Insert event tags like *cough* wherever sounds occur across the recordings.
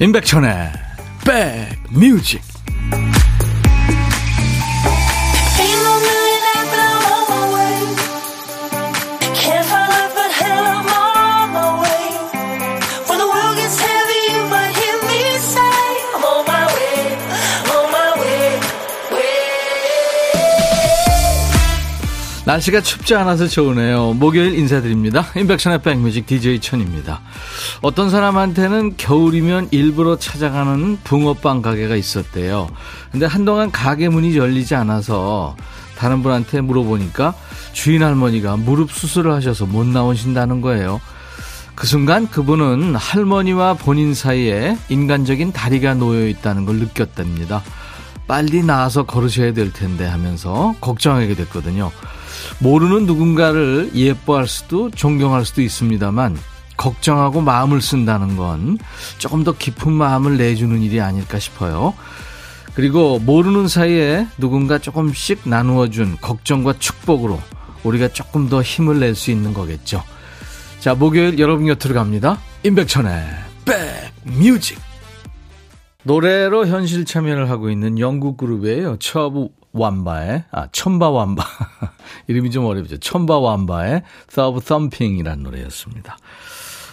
임백천의 백뮤직 날씨가 춥지 않아서 좋으네요. 목요일 인사드립니다. 인백션의 백뮤직 DJ 천입니다. 어떤 사람한테는 겨울이면 일부러 찾아가는 붕어빵 가게가 있었대요. 근데 한동안 가게 문이 열리지 않아서 다른 분한테 물어보니까 주인 할머니가 무릎 수술을 하셔서 못 나오신다는 거예요. 그 순간 그분은 할머니와 본인 사이에 인간적인 다리가 놓여 있다는 걸 느꼈답니다. 빨리 나와서 걸으셔야 될 텐데 하면서 걱정하게 됐거든요. 모르는 누군가를 예뻐할 수도 존경할 수도 있습니다만 걱정하고 마음을 쓴다는 건 조금 더 깊은 마음을 내주는 일이 아닐까 싶어요. 그리고 모르는 사이에 누군가 조금씩 나누어준 걱정과 축복으로 우리가 조금 더 힘을 낼 수 있는 거겠죠. 자, 목요일 여러분 곁으로 갑니다. 임백천의 백뮤직. 노래로 현실 참여를 하고 있는 영국 그룹이에요. 처브 완바의, 아, 첨바 완바. *laughs* 이름이 좀 어렵죠. 첨바 완바의 Thumb Thumping이라는 노래였습니다.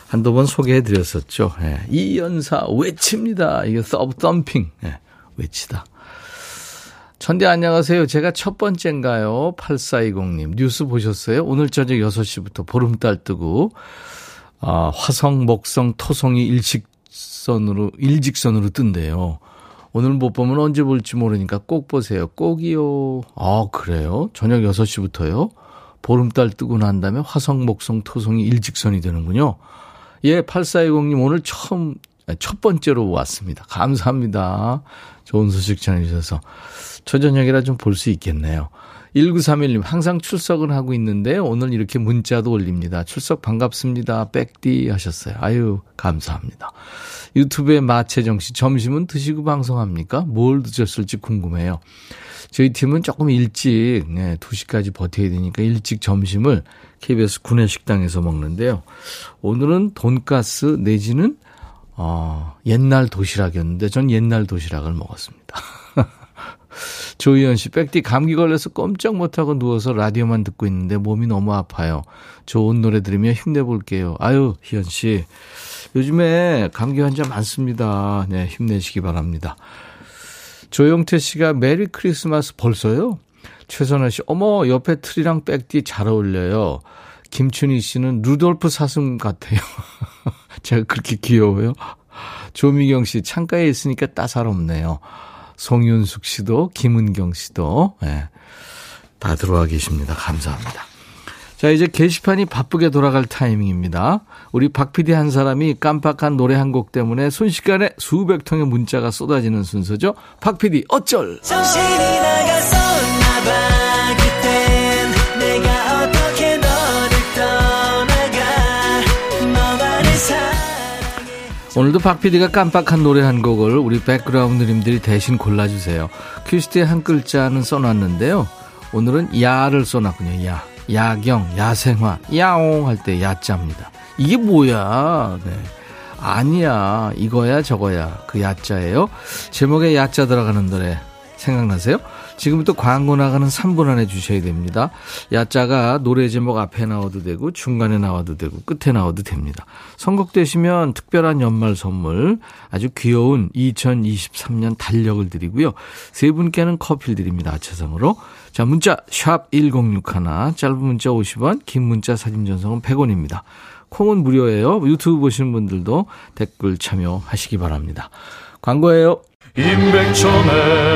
한두 번 소개해 드렸었죠. 예. 이 연사 외칩니다. 이게 Thumb Thumping. 예. 외치다. 천대 안녕하세요. 제가 첫 번째인가요? 8420님. 뉴스 보셨어요? 오늘 저녁 6시부터 보름달 뜨고, 아, 화성, 목성, 토성이 일직선으로, 일직선으로 뜬대요. 오늘 못 보면 언제 볼지 모르니까 꼭 보세요. 꼭이요. 아, 그래요? 저녁 6시부터요? 보름달 뜨고 난 다음에 화성, 목성, 토성이 일직선이 되는군요. 예, 8420님 오늘 처음, 첫 번째로 왔습니다. 감사합니다. 좋은 소식 전해주셔서. 초저녁이라 좀 볼 수 있겠네요. 1931님, 항상 출석을 하고 있는데 오늘 이렇게 문자도 올립니다. 출석 반갑습니다. 백디 하셨어요. 아유, 감사합니다. 유튜브에 마채정 씨, 점심은 드시고 방송합니까? 뭘 드셨을지 궁금해요. 저희 팀은 조금 일찍, 네, 2시까지 버텨야 되니까 일찍 점심을 KBS 구내식당에서 먹는데요. 오늘은 돈가스 내지는, 어, 옛날 도시락이었는데 전 옛날 도시락을 먹었습니다. *laughs* 조희연 씨, 백디 감기 걸려서 꼼짝 못하고 누워서 라디오만 듣고 있는데 몸이 너무 아파요. 좋은 노래 들으며 힘내볼게요. 아유, 희연 씨. 요즘에 감기 환자 많습니다. 네, 힘내시기 바랍니다. 조영태 씨가 메리 크리스마스 벌써요? 최선아 씨, 어머, 옆에 트리랑 백디 잘 어울려요. 김춘희 씨는 루돌프 사슴 같아요. *laughs* 제가 그렇게 귀여워요. 조미경 씨, 창가에 있으니까 따사롭네요. 송윤숙 씨도, 김은경 씨도, 예. 네, 다 들어와 계십니다. 감사합니다. 자, 이제 게시판이 바쁘게 돌아갈 타이밍입니다. 우리 박 PD 한 사람이 깜빡한 노래 한 곡 때문에 순식간에 수백 통의 문자가 쏟아지는 순서죠. 박 PD, 어쩔! 오늘도 박 PD가 깜빡한 노래 한 곡을 우리 백그라운드님들이 대신 골라주세요. 퀴즈트에 한 글자는 써놨는데요. 오늘은 야를 써놨군요. 야. 야경, 야생화, 야옹 할 때 야자입니다. 이게 뭐야? 네. 아니야. 이거야 저거야. 그 야자예요. 제목에 야자 들어가는 노래 생각나세요? 지금부터 광고 나가는 3분 안에 주셔야 됩니다. 야자가 노래 제목 앞에 나와도 되고 중간에 나와도 되고 끝에 나와도 됩니다. 선곡되시면 특별한 연말 선물 아주 귀여운 2023년 달력을 드리고요. 세 분께는 커피를 드립니다. 아차상으로. 자 문자 샵 1061, 짧은 문자 50원, 긴 문자 사진 전송은 100원입니다. 콩은 무료예요. 유튜브 보시는 분들도 댓글 참여하시기 바랍니다. 광고예요. 임백천의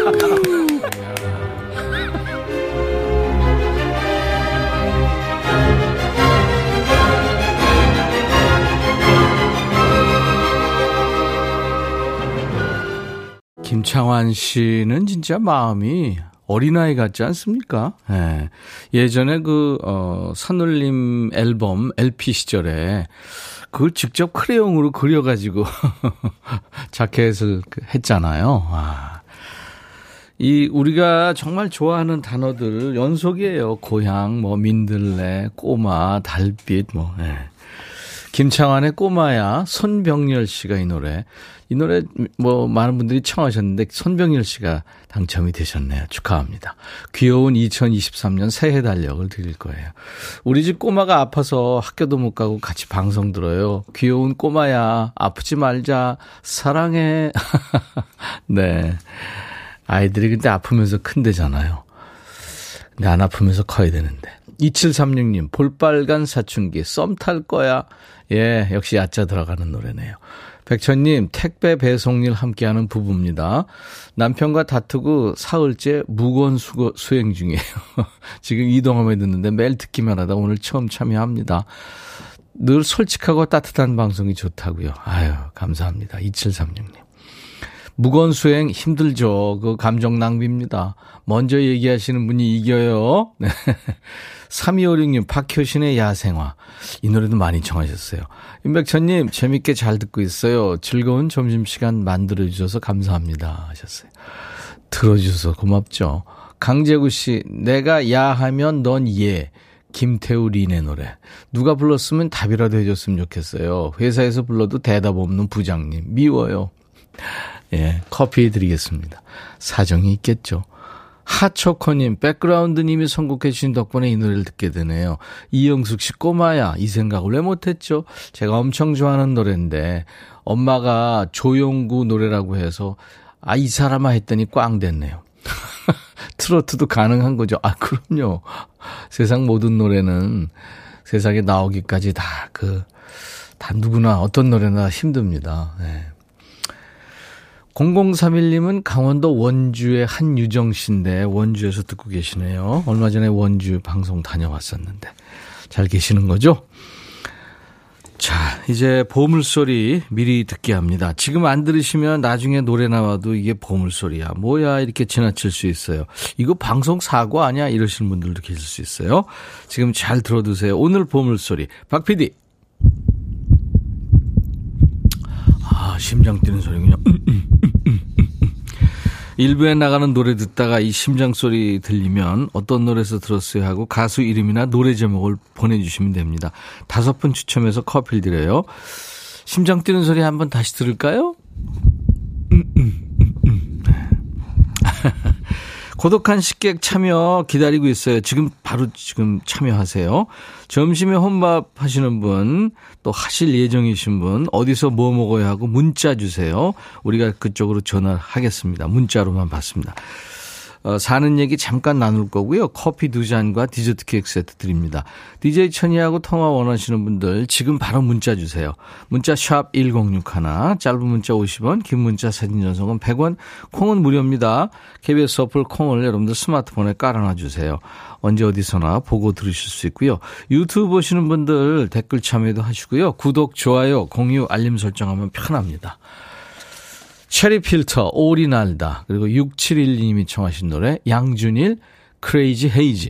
김창완 씨는 진짜 마음이 어린아이 같지 않습니까? 예. 예전에 그, 어, 산울림 앨범 LP 시절에 그걸 직접 크레용으로 그려가지고 *laughs* 자켓을 그 했잖아요. 아. 이 우리가 정말 좋아하는 단어들 연속이에요. 고향, 뭐 민들레, 꼬마, 달빛, 뭐. 예. 김창완의 꼬마야 손병열 씨가 이 노래 이 노래 뭐 많은 분들이 청하셨는데 손병열 씨가 당첨이 되셨네요. 축하합니다. 귀여운 2023년 새해 달력을 드릴 거예요. 우리 집 꼬마가 아파서 학교도 못 가고 같이 방송 들어요. 귀여운 꼬마야 아프지 말자 사랑해. *laughs* 네. 아이들이 근데 아프면서 큰데잖아요. 근데 안 아프면서 커야 되는데. 2736님, 볼빨간 사춘기, 썸 탈 거야. 예, 역시 야자 들어가는 노래네요. 백천님, 택배 배송일 함께하는 부부입니다. 남편과 다투고 사흘째 무거운 수거, 수행 중이에요. *laughs* 지금 이동하며 듣는데 매일 듣기만 하다 오늘 처음 참여합니다. 늘 솔직하고 따뜻한 방송이 좋다고요. 아유, 감사합니다. 2736님. 무거운 수행 힘들죠. 그 감정 낭비입니다. 먼저 얘기하시는 분이 이겨요. *laughs* 네. 3256님, 박효신의 야생화. 이 노래도 많이 청하셨어요. 임백천님, 재밌게 잘 듣고 있어요. 즐거운 점심시간 만들어주셔서 감사합니다. 하셨어요. 들어주셔서 고맙죠. 강재구 씨, 내가 야 하면 넌 예. 김태우 린의 노래. 누가 불렀으면 답이라도 해줬으면 좋겠어요. 회사에서 불러도 대답 없는 부장님. 미워요. 예, 커피 드리겠습니다. 사정이 있겠죠. 하초커님, 백그라운드님이 선곡해 주신 덕분에 이 노래를 듣게 되네요. 이영숙 씨, 꼬마야, 이 생각을 왜 못했죠? 제가 엄청 좋아하는 노래인데, 엄마가 조용구 노래라고 해서, 아, 이 사람아 했더니 꽝 됐네요. *laughs* 트로트도 가능한 거죠. 아, 그럼요. 세상 모든 노래는 세상에 나오기까지 다 그, 다 누구나 어떤 노래나 힘듭니다. 네. 0031님은 강원도 원주의 한유정 씨인데 원주에서 듣고 계시네요. 얼마 전에 원주 방송 다녀왔었는데 잘 계시는 거죠? 자, 이제 보물소리 미리 듣게 합니다. 지금 안 들으시면 나중에 노래 나와도 이게 보물소리야. 뭐야, 이렇게 지나칠 수 있어요. 이거 방송 사고 아니야? 이러시는 분들도 계실 수 있어요. 지금 잘 들어두세요. 오늘 보물소리. 박 PD. 아, 심장 뛰는 소리군요. 일부에 나가는 노래 듣다가 이 심장 소리 들리면 어떤 노래에서 들었어요 하고 가수 이름이나 노래 제목을 보내주시면 됩니다. 다섯 분 추첨해서 커피를 드려요. 심장 뛰는 소리 한번 다시 들을까요? 음, 음, 음, 음. 고독한 식객 참여 기다리고 있어요. 지금 바로 지금 참여하세요. 점심에 혼밥 하시는 분, 또 하실 예정이신 분, 어디서 뭐 먹어야 하고 문자 주세요. 우리가 그쪽으로 전화하겠습니다. 문자로만 받습니다. 어, 사는 얘기 잠깐 나눌 거고요. 커피 두 잔과 디저트 케이크 세트 드립니다. DJ 천이하고 통화 원하시는 분들 지금 바로 문자 주세요. 문자 샵 1061, 짧은 문자 50원, 긴 문자 사진 전송은 100원, 콩은 무료입니다. KBS 어플 콩을 여러분들 스마트폰에 깔아놔 주세요. 언제 어디서나 보고 들으실 수 있고요. 유튜브 보시는 분들 댓글 참여도 하시고요. 구독, 좋아요, 공유, 알림 설정하면 편합니다. 체리 필터, 오리 날다. 그리고 6712님이 청하신 노래, 양준일, 크레이지 헤이지.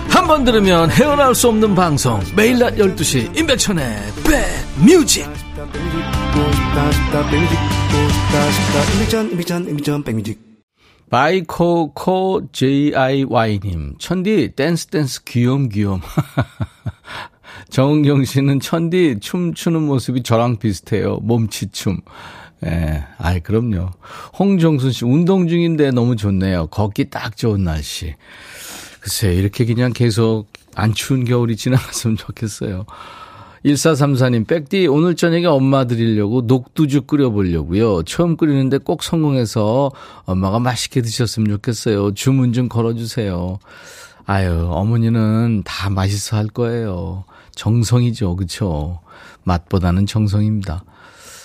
한 번 들으면 헤어나올 수 없는 방송. 매일 낮 12시 임백천의 백뮤직. 바이코코 JIY님 천디 댄스 댄스 귀염 귀염. *laughs* 정은경 씨는 천디 춤추는 모습이 저랑 비슷해요. 몸치춤. 예, 아이 그럼요. 홍정순 씨 운동 중인데 너무 좋네요. 걷기 딱 좋은 날씨 글쎄, 이렇게 그냥 계속 안 추운 겨울이 지나갔으면 좋겠어요. 1434님, 백디, 오늘 저녁에 엄마 드리려고 녹두죽 끓여보려고요. 처음 끓이는데 꼭 성공해서 엄마가 맛있게 드셨으면 좋겠어요. 주문 좀 걸어주세요. 아유, 어머니는 다 맛있어 할 거예요. 정성이죠. 그쵸? 맛보다는 정성입니다.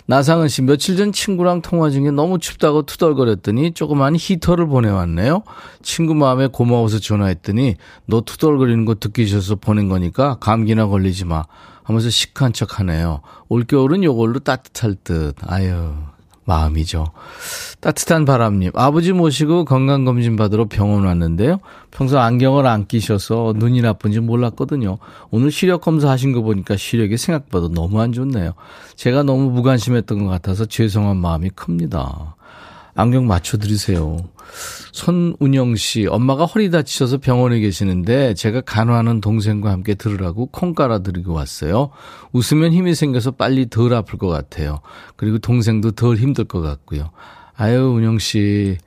나상은 씨, 며칠 전 친구랑 통화 중에 너무 춥다고 투덜거렸더니 조그만 히터를 보내왔네요. 친구 마음에 고마워서 전화했더니 너 투덜거리는 거 듣기 싫어서 보낸 거니까 감기나 걸리지 마. 하면서 시크한 척 하네요. 올겨울은 요걸로 따뜻할 듯. 아유, 마음이죠. 따뜻한 바람님, 아버지 모시고 건강검진 받으러 병원 왔는데요. 평소 안경을 안 끼셔서 눈이 나쁜지 몰랐거든요. 오늘 시력 검사하신 거 보니까 시력이 생각보다 너무 안 좋네요. 제가 너무 무관심했던 것 같아서 죄송한 마음이 큽니다. 안경 맞춰드리세요. 손운영 씨, 엄마가 허리 다치셔서 병원에 계시는데 제가 간호하는 동생과 함께 들으라고 콩 깔아드리고 왔어요. 웃으면 힘이 생겨서 빨리 덜 아플 것 같아요. 그리고 동생도 덜 힘들 것 같고요. 아유, 운영 씨,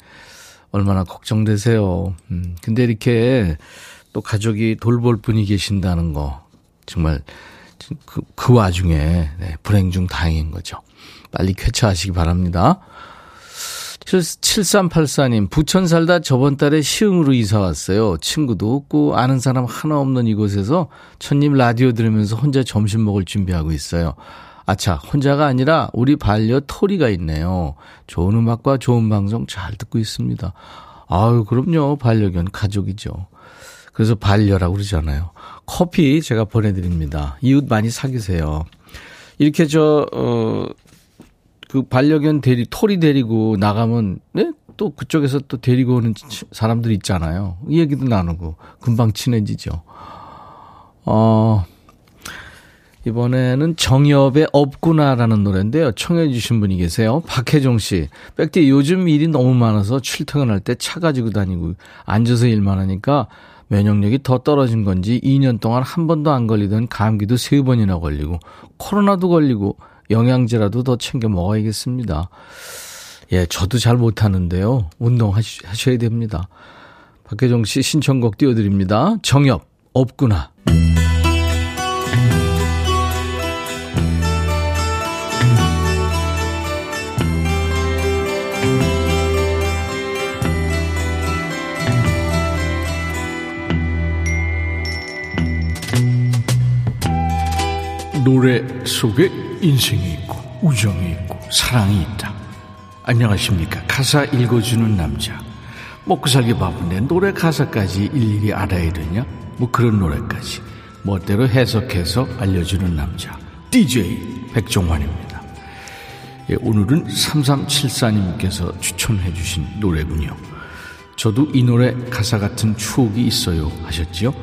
얼마나 걱정되세요. 음, 근데 이렇게 또 가족이 돌볼 분이 계신다는 거, 정말 그, 그 와중에 네, 불행 중 다행인 거죠. 빨리 쾌차하시기 바랍니다. 7384님, 부천 살다 저번 달에 시흥으로 이사 왔어요. 친구도 없고 아는 사람 하나 없는 이곳에서 천님 라디오 들으면서 혼자 점심 먹을 준비하고 있어요. 아차, 혼자가 아니라 우리 반려 토리가 있네요. 좋은 음악과 좋은 방송 잘 듣고 있습니다. 아유, 그럼요. 반려견 가족이죠. 그래서 반려라고 그러잖아요. 커피 제가 보내드립니다. 이웃 많이 사귀세요. 이렇게 저, 어, 그 반려견 데리 토리 데리고 나가면 네? 또 그쪽에서 또 데리고 오는 사람들 있잖아요. 이 얘기도 나누고 금방 친해지죠. 어 이번에는 정엽의 없구나라는 노래인데요. 청해 주신 분이 계세요. 박혜종 씨. 백디 요즘 일이 너무 많아서 출퇴근할 때 차 가지고 다니고 앉아서 일만 하니까 면역력이 더 떨어진 건지 2년 동안 한 번도 안 걸리던 감기도 세 번이나 걸리고 코로나도 걸리고 영양제라도 더 챙겨 먹어야겠습니다. 예, 저도 잘 못하는데요. 운동하셔야 됩니다. 박혜정 씨 신청곡 띄워드립니다. 정엽, 없구나. 노래 속에 인생이 있고 우정이 있고 사랑이 있다. 안녕하십니까. 가사 읽어주는 남자. 먹고 살기 바쁜데 노래 가사까지 일일이 알아야 되냐? 뭐 그런 노래까지 멋대로 해석해서 알려주는 남자. DJ 백종환입니다. 예, 오늘은 3374님께서 추천해 주신 노래군요. 저도 이 노래 가사 같은 추억이 있어요 하셨지요?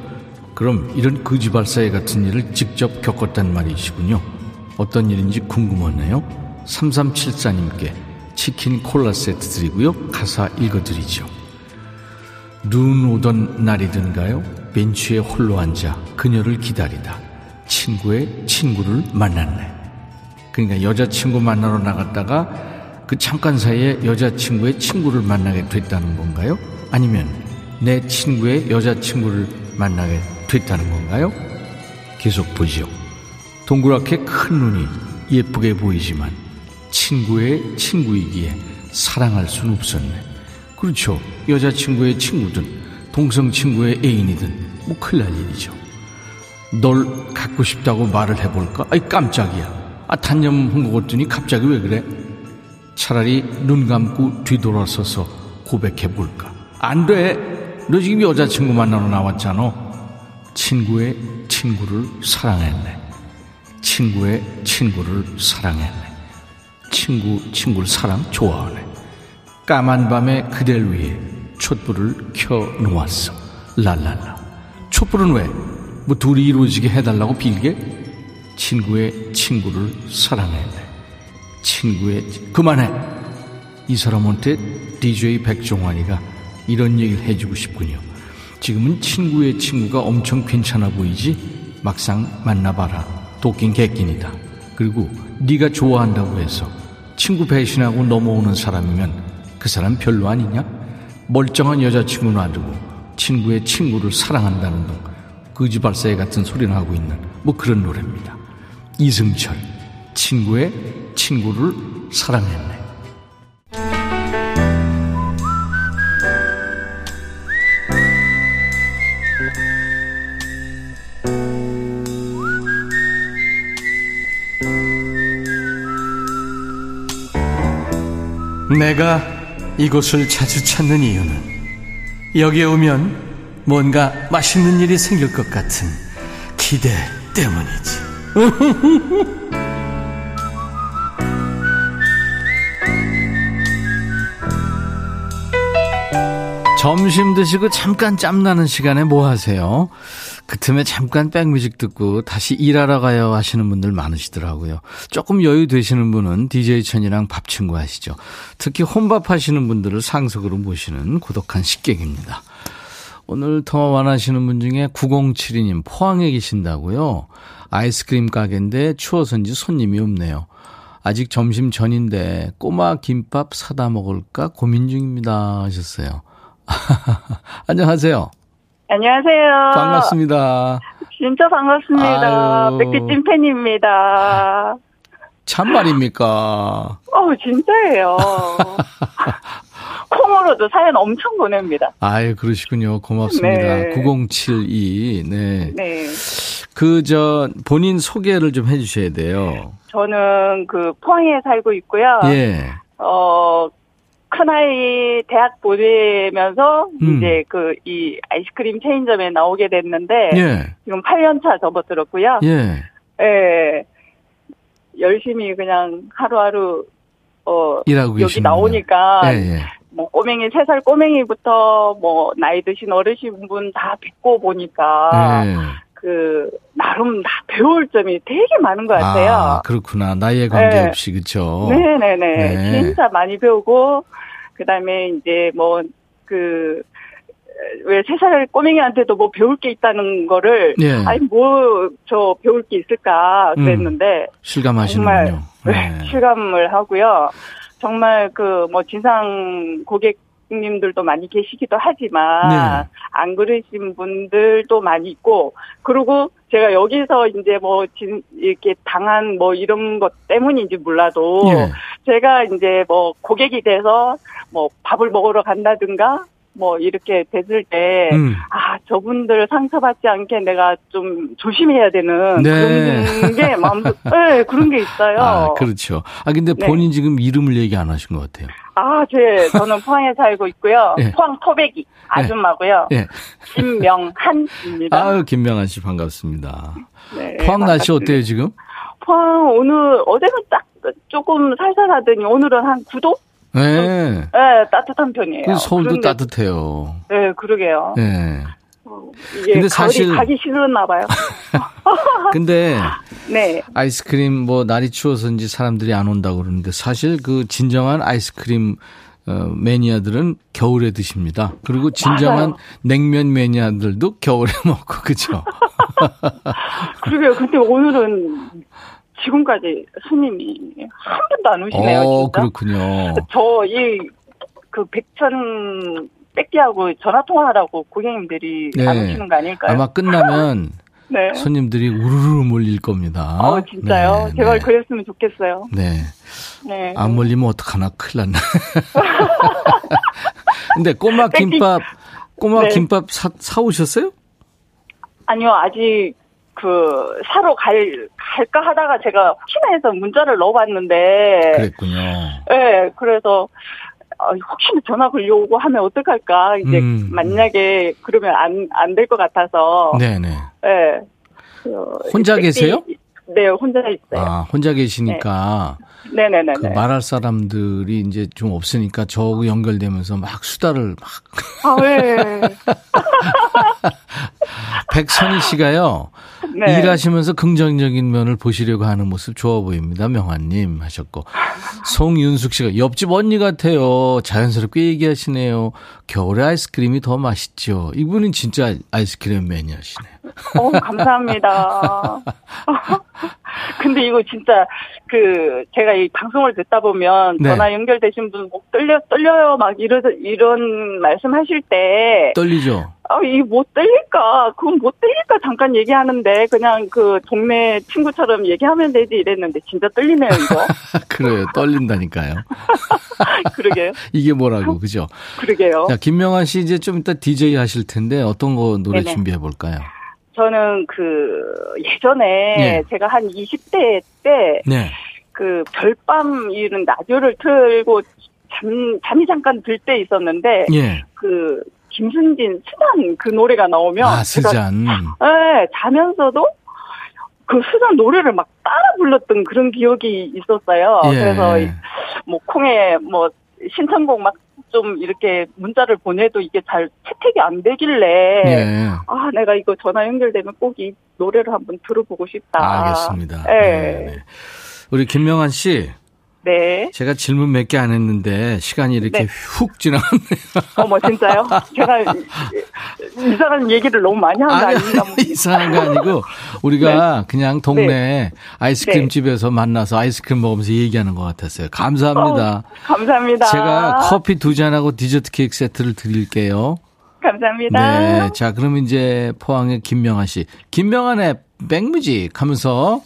그럼 이런 거지발사회 같은 일을 직접 겪었단 말이시군요. 어떤 일인지 궁금하네요. 3374님께 치킨 콜라 세트 드리고요. 가사 읽어드리죠. 눈 오던 날이든가요. 벤치에 홀로 앉아 그녀를 기다리다 친구의 친구를 만났네. 그러니까 여자친구 만나러 나갔다가 그 잠깐 사이에 여자친구의 친구를 만나게 됐다는 건가요? 아니면 내 친구의 여자친구를 만나게 됐다는 건가요? 계속 보지요. 동그랗게 큰 눈이 예쁘게 보이지만 친구의 친구이기에 사랑할 수는 없었네. 그렇죠. 여자친구의 친구든 동성 친구의 애인이든 뭐 큰일 날 일이죠. 널 갖고 싶다고 말을 해볼까? 아이 깜짝이야. 아 단념한 것 같더니 갑자기 왜 그래? 차라리 눈 감고 뒤돌아서서 고백해볼까? 안 돼. 너 지금 여자친구 만나러 나왔잖아. 친구의 친구를 사랑했네. 친구의 친구를 사랑했네. 친구, 친구를 사랑 좋아하네. 까만 밤에 그댈 위해 촛불을 켜 놓았어. 랄랄라. 촛불은 왜? 뭐 둘이 이루어지게 해달라고 빌게? 친구의 친구를 사랑했네. 친구의, 그만해! 이 사람한테 DJ 백종환이가 이런 얘기를 해주고 싶군요. 지금은 친구의 친구가 엄청 괜찮아 보이지? 막상 만나봐라. 도끼인 객긴이다. 그리고 네가 좋아한다고 해서 친구 배신하고 넘어오는 사람이면 그 사람 별로 아니냐? 멀쩡한 여자친구 놔두고 친구의 친구를 사랑한다는 둥 거지발사회 같은 소리를 하고 있는 뭐 그런 노래입니다. 이승철 친구의 친구를 사랑했네. 내가 이곳을 자주 찾는 이유는 여기에 오면 뭔가 맛있는 일이 생길 것 같은 기대 때문이지. *laughs* 점심 드시고 잠깐 짬나는 시간에 뭐 하세요? 그 틈에 잠깐 백뮤직 듣고 다시 일하러 가요 하시는 분들 많으시더라고요. 조금 여유 되시는 분은 DJ 천이랑 밥 친구 하시죠. 특히 혼밥 하시는 분들을 상석으로 모시는 고독한 식객입니다. 오늘 통화 원하시는 분 중에 9072님 포항에 계신다고요. 아이스크림 가게인데 추워서인지 손님이 없네요. 아직 점심 전인데 꼬마 김밥 사다 먹을까 고민 중입니다 하셨어요. *laughs* 안녕하세요. 안녕하세요. 반갑습니다. 진짜 반갑습니다. 백기찜 팬입니다. 참말입니까? 어, 진짜예요. *laughs* 콩으로도 사연 엄청 보냅니다. 아유, 그러시군요. 고맙습니다. 네. 9072. 네. 네. 그, 저, 본인 소개를 좀 해주셔야 돼요. 저는 그 포항에 살고 있고요. 예. 어, 큰아이 대학 보내면서 음. 이제 그 이 아이스크림 체인점에 나오게 됐는데 예. 지금 8년 차 접어들었고요. 예. 예. 열심히 그냥 하루하루 어 일하고 여기 계시는구나. 나오니까 예, 예. 뭐 꼬맹이 3살 꼬맹이부터 뭐 나이 드신 어르신 분 다 뵙고 보니까 예. 그 나름 다 배울 점이 되게 많은 것 같아요. 아, 그렇구나. 나이에 관계없이 네. 그렇죠. 네네네. 네. 진짜 많이 배우고 그다음에 이제 뭐그 왜세 살 꼬맹이한테도 뭐 배울 게 있다는 거를 예. 아니 뭐 저 배울 게 있을까 그랬는데 음, 실감하시는군요. 정말 네. 실감을 하고요. 정말 그 뭐 진상 고객 님들도 많이 계시기도 하지만 네. 안 그러신 분들도 많이 있고 그리고 제가 여기서 이제 뭐 진, 이렇게 당한 뭐 이런 것 때문인지 몰라도 네. 제가 이제 뭐 고객이 돼서 뭐 밥을 먹으러 간다든가 뭐 이렇게 됐을 때, 음. 아, 저분들 상처받지 않게 내가 좀 조심해야 되는 네. 그런 게 마음, 네, 그런 게 있어요. 아, 그렇죠. 아, 근데 네. 본인 네. 지금 이름을 얘기 안 하신 것 같아요. 아, 제, 저는 포항에 살고 있고요. 네. 포항 토백이 아줌마고요. 네. 김명한입니다. 아유, 김명한 씨 반갑습니다. 네, 포항 날씨 어때요, 지금? 포항 오늘, 어제는 딱 조금 살살하더니 오늘은 한 9도? 네. 네, 따뜻한 편이에요. 서울도 그런데, 따뜻해요. 네, 그러게요. 네. 어, 이게 근데 사실 가기 싫었나 봐요. *laughs* 근데 *laughs* 네. 아이스크림 뭐 날이 추워서인지 사람들이 안 온다고 그러는데 사실 그 진정한 아이스크림 어, 매니아들은 겨울에 드십니다. 그리고 진정한 맞아요. 냉면 매니아들도 겨울에 *laughs* 먹고 그죠? 그러게요. 근데 오늘은 지금까지 손님이 한 번도 안 오시네요. 어, 진짜. 그렇군요. *laughs* 저 이 그 백천 뺏기하고 전화 통화하라고 고객님들이 네. 안 오시는 거 아닐까요? 아마 끝나면 *laughs* 네. 손님들이 우르르 몰릴 겁니다. 어, 진짜요? 네, 제발 네. 그랬으면 좋겠어요. 네. 네. 안 몰리면 어떡하나 큰일 났네. *laughs* 근데 꼬마 김밥, 꼬마 네. 김밥 사, 사오셨어요? 아니요, 아직 그 사러 갈 갈까 하다가 제가 혹시나 해서 문자를 넣어봤는데 그랬군요. 네, 그래서 어, 혹시나 전화 걸려오고 하면 어떡할까 이제 음. 만약에 그러면 안 안 될 것 같아서 네네. 네. 그, 혼자 계세요? 네, 혼자 있어요. 아, 혼자 계시니까. 네. 네네 네. 그 말할 사람들이 이제 좀 없으니까 저 연결되면서 막 수다를 막. 아, 왜? *laughs* 백선희 씨가요. 네. 일하시면서 긍정적인 면을 보시려고 하는 모습 좋아 보입니다. 명환님 하셨고. 송윤숙 씨가 옆집 언니 같아요. 자연스럽게 얘기하시네요. 겨울에 아이스크림이 더 맛있죠. 이분은 진짜 아이스크림 매니아시네요. 어, 감사합니다. *laughs* 근데 이거 진짜 그 제가 이 방송을 듣다 보면 네. 전화 연결되신 분목 떨려 떨려요 막 이런 이런 말씀하실 때 떨리죠. 아, 이못 들릴까? 그건 못 들릴까? 잠깐 얘기하는데, 그냥 그 동네 친구처럼 얘기하면 되지 이랬는데, 진짜 떨리네요, 이거. *laughs* 그래요. 떨린다니까요. *laughs* 그러게요. 이게 뭐라고, 그죠? 그러게요. 자, 김명환 씨 이제 좀 이따 DJ 하실 텐데, 어떤 거 노래 네네. 준비해 볼까요? 저는 그, 예전에 네. 제가 한 20대 때, 네. 그 별밤 이런 라디오를 틀고 잠, 잠이 잠깐 들 때 있었는데, 예. 그 김순진 수잔 그 노래가 나오면 아 수잔 네, 자면서도 그 수잔 노래를 막 따라 불렀던 그런 기억이 있었어요. 예. 그래서 뭐 콩에 뭐 신청곡 막 좀 이렇게 문자를 보내도 이게 잘 채택이 안 되길래 예. 아 내가 이거 전화 연결되면 꼭 이 노래를 한번 들어보고 싶다. 알겠습니다. 네. 네. 우리 김명환 씨 네. 제가 질문 몇 개 안 했는데 시간이 이렇게 네. 훅 지나갔네요. 어머 진짜요? 제가 이상한 얘기를 너무 많이 한 거 아니, 아닌가? 이상한 거 아니고 우리가 네. 그냥 동네 네. 아이스크림 네. 집에서 만나서 아이스크림 먹으면서 얘기하는 것 같았어요. 감사합니다. 어, 감사합니다. 제가 커피 두 잔하고 디저트 케이크 세트를 드릴게요. 감사합니다. 네. 자, 그럼 이제 포항의 김명아 씨. 김명아의 백뮤직 하면서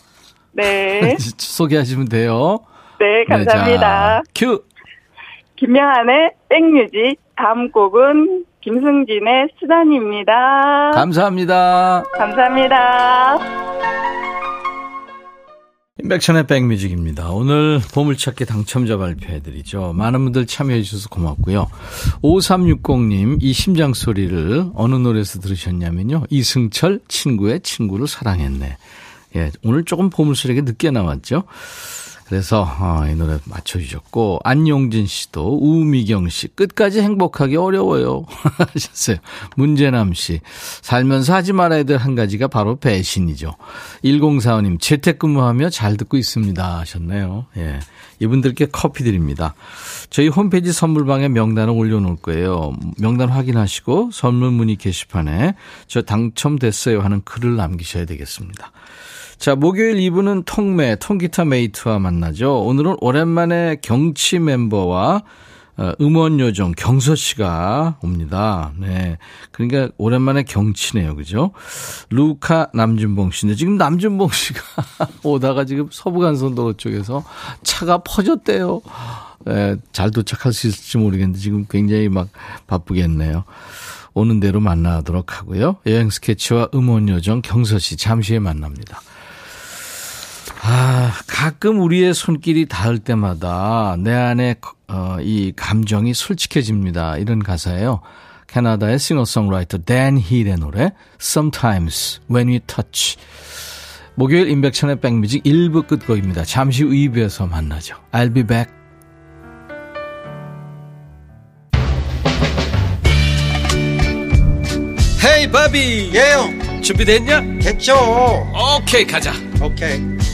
네. *laughs* 소개하시면 돼요. 네, 감사합니다. 네, 큐. 김명한의 백뮤직 다음 곡은 김승진의 수단입니다. 감사합니다. 감사합니다. 인백천의 백뮤직입니다. 오늘 보물찾기 당첨자 발표해드리죠. 많은 분들 참여해주셔서 고맙고요. 5360님, 이 심장 소리를 어느 노래에서 들으셨냐면요. 이승철 친구의 친구를 사랑했네. 예, 오늘 조금 보물소리가 늦게 나왔죠. 그래서 어, 이 노래 맞춰주셨고 안용진 씨도 우미경 씨 끝까지 행복하기 어려워요 *laughs* 하셨어요. 문재남 씨 살면서 하지 말아야 될 한 가지가 바로 배신이죠. 1045님 재택근무하며 잘 듣고 있습니다 하셨네요. 예, 이분들께 커피 드립니다. 저희 홈페이지 선물방에 명단을 올려놓을 거예요. 명단 확인하시고 선물 문의 게시판에 저 당첨됐어요 하는 글을 남기셔야 되겠습니다. 자, 목요일 2부는 통매, 통기타 메이트와 만나죠. 오늘은 오랜만에 경치 멤버와 어, 음원 요정 경서 씨가 옵니다. 네. 그러니까 오랜만에 경치네요. 그죠? 루카 남준봉 씨인데 지금 남준봉 씨가 *laughs* 오다가 지금 서부간선도로 쪽에서 차가 퍼졌대요. 네, 잘 도착할 수 있을지 모르겠는데 지금 굉장히 막 바쁘겠네요. 오는 대로 만나도록 하고요. 여행 스케치와 음원 요정 경서 씨 잠시 후에 만납니다. 아, 가끔 우리의 손길이 닿을 때마다 내 안에 어, 이 감정이 솔직해집니다. 이런 가사예요. 캐나다의 싱어송라이터 댄 힐의 노래 Sometimes When We Touch 목요일 인백천의 백뮤직 1부 끝곡입니다. 잠시 후 2부에서 만나죠. I'll be back. 헤이 바비 예영 준비됐냐? 됐죠 오케이 가자 오케이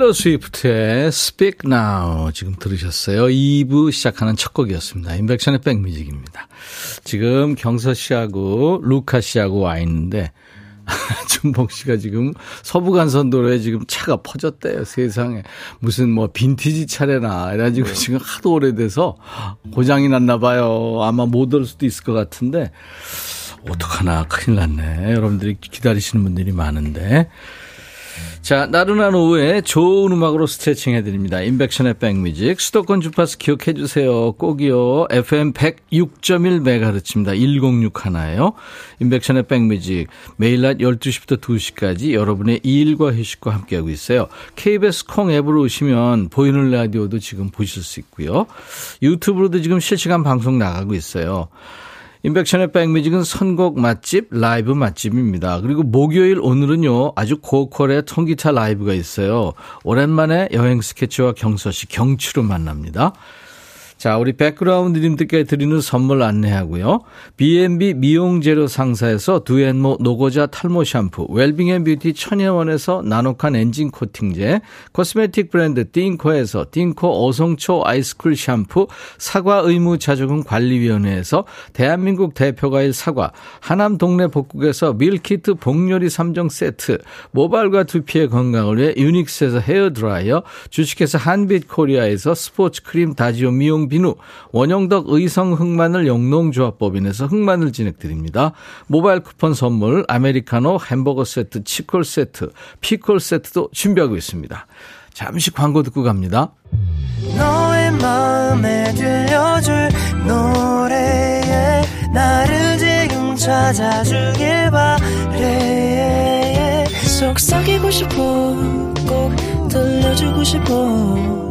테일러 스위프트의 Speak Now 지금 들으셨어요. 2부 시작하는 첫 곡이었습니다. 인백션의 백뮤직입니다. 지금 경서 씨하고 루카 씨하고 와 있는데 *laughs* 준봉 씨가 지금 서부간선도로에 지금 차가 퍼졌대요. 세상에. 무슨 뭐 빈티지 차례나 이래가지고 네. 지금 하도 오래돼서 고장이 났나 봐요. 아마 못 올 수도 있을 것 같은데 어떡하나 큰일 났네. 여러분들이 기다리시는 분들이 많은데 자, 나른한 오후에 좋은 음악으로 스트레칭 해드립니다. 인백션의 백뮤직. 수도권 주파수 기억해 주세요. 꼭이요. FM 106.1MHz입니다. 106 하나예요. 인백션의 백뮤직. 매일 낮 12시부터 2시까지 여러분의 일과 휴식과 함께하고 있어요. KBS 콩 앱으로 오시면 보이는 라디오도 지금 보실 수 있고요. 유튜브로도 지금 실시간 방송 나가고 있어요. 임백천의 백뮤직은 선곡 맛집, 라이브 맛집입니다. 그리고 목요일 오늘은요, 아주 고퀄의 통기타 라이브가 있어요. 오랜만에 여행 스케치와 경서 씨 경치로 만납니다. 자, 우리 백그라운드님들께 드리는 선물 안내하고요. B&B 미용재료 상사에서 두앤모 노고자 탈모 샴푸, 웰빙앤뷰티 천혜원에서 나노칸 엔진 코팅제, 코스메틱 브랜드 띵코에서 띵코 어성초 아이스쿨 샴푸, 사과 의무 자조금 관리위원회에서 대한민국 대표과일 사과, 하남 동네 복국에서 밀키트 복요리 3종 세트, 모발과 두피의 건강을 위해 유닉스에서 헤어 드라이어, 주식회사 한빛 코리아에서 스포츠 크림 다지오 미용 비누, 원형덕 의성 흑마늘 영농조합법인에서 흑마늘 진행드립니다. 모바일 쿠폰 선물, 아메리카노 햄버거 세트, 치콜 세트, 피콜 세트도 준비하고 있습니다. 잠시 광고 듣고 갑니다. 바래 속삭이고 싶어 꼭 들려주고 싶어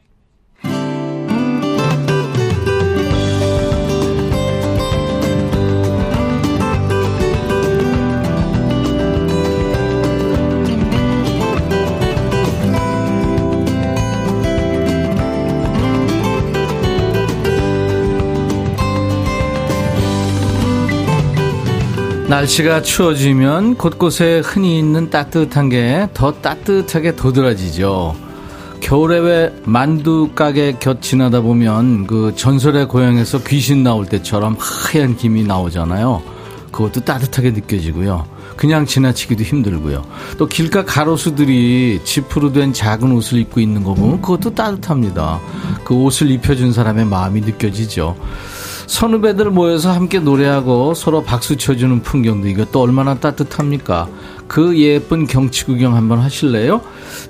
날씨가 추워지면 곳곳에 흔히 있는 따뜻한 게 더 따뜻하게 도드라지죠. 겨울에 왜 만두 가게 곁 지나다 보면 그 전설의 고향에서 귀신 나올 때처럼 하얀 김이 나오잖아요. 그것도 따뜻하게 느껴지고요. 그냥 지나치기도 힘들고요. 또 길가 가로수들이 지프로 된 작은 옷을 입고 있는 거 보면 그것도 따뜻합니다. 그 옷을 입혀준 사람의 마음이 느껴지죠. 선후배들 모여서 함께 노래하고 서로 박수 쳐주는 풍경도 이것도 얼마나 따뜻합니까? 그 예쁜 경치 구경 한번 하실래요?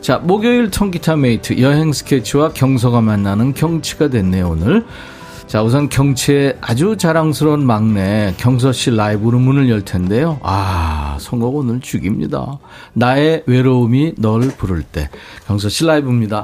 자, 목요일 통기타 mate 여행 스케치와 경서가 만나는 경치가 됐네요, 오늘. 자, 우선 경치의 아주 자랑스러운 막내 경서 씨 라이브로 문을 열 텐데요. 아, 선곡 오늘 죽입니다. 나의 외로움이 널 부를 때. 경서 씨 라이브입니다.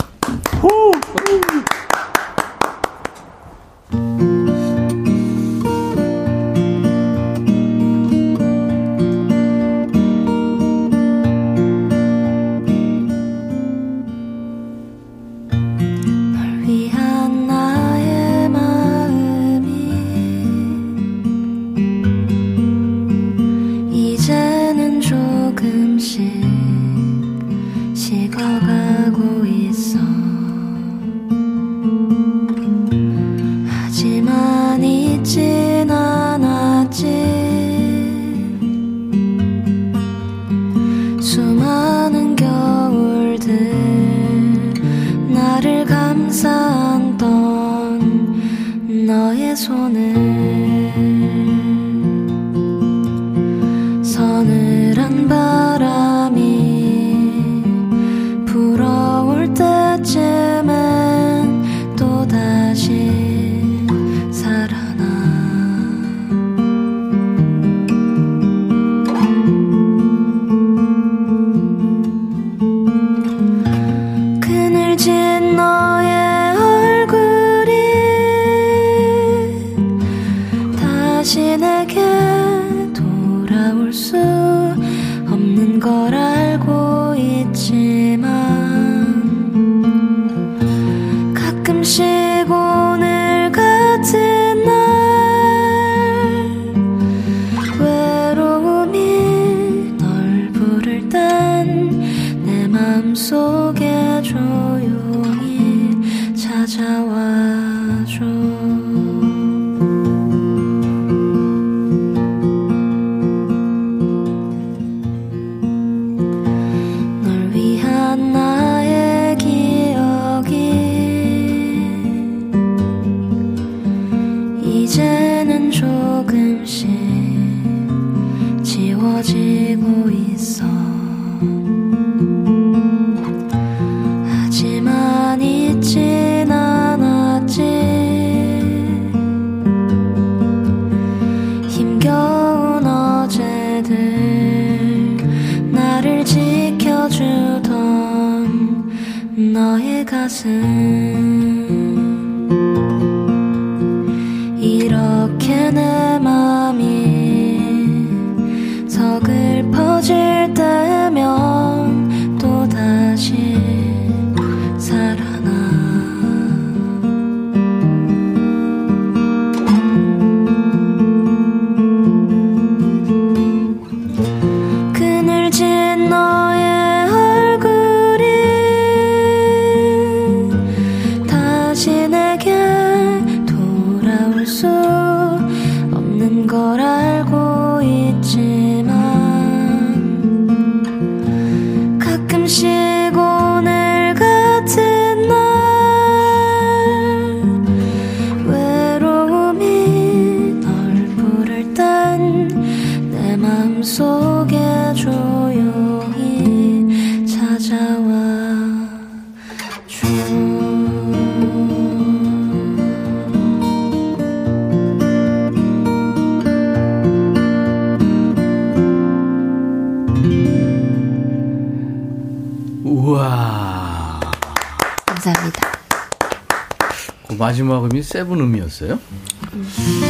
음이 seven 음이었어요?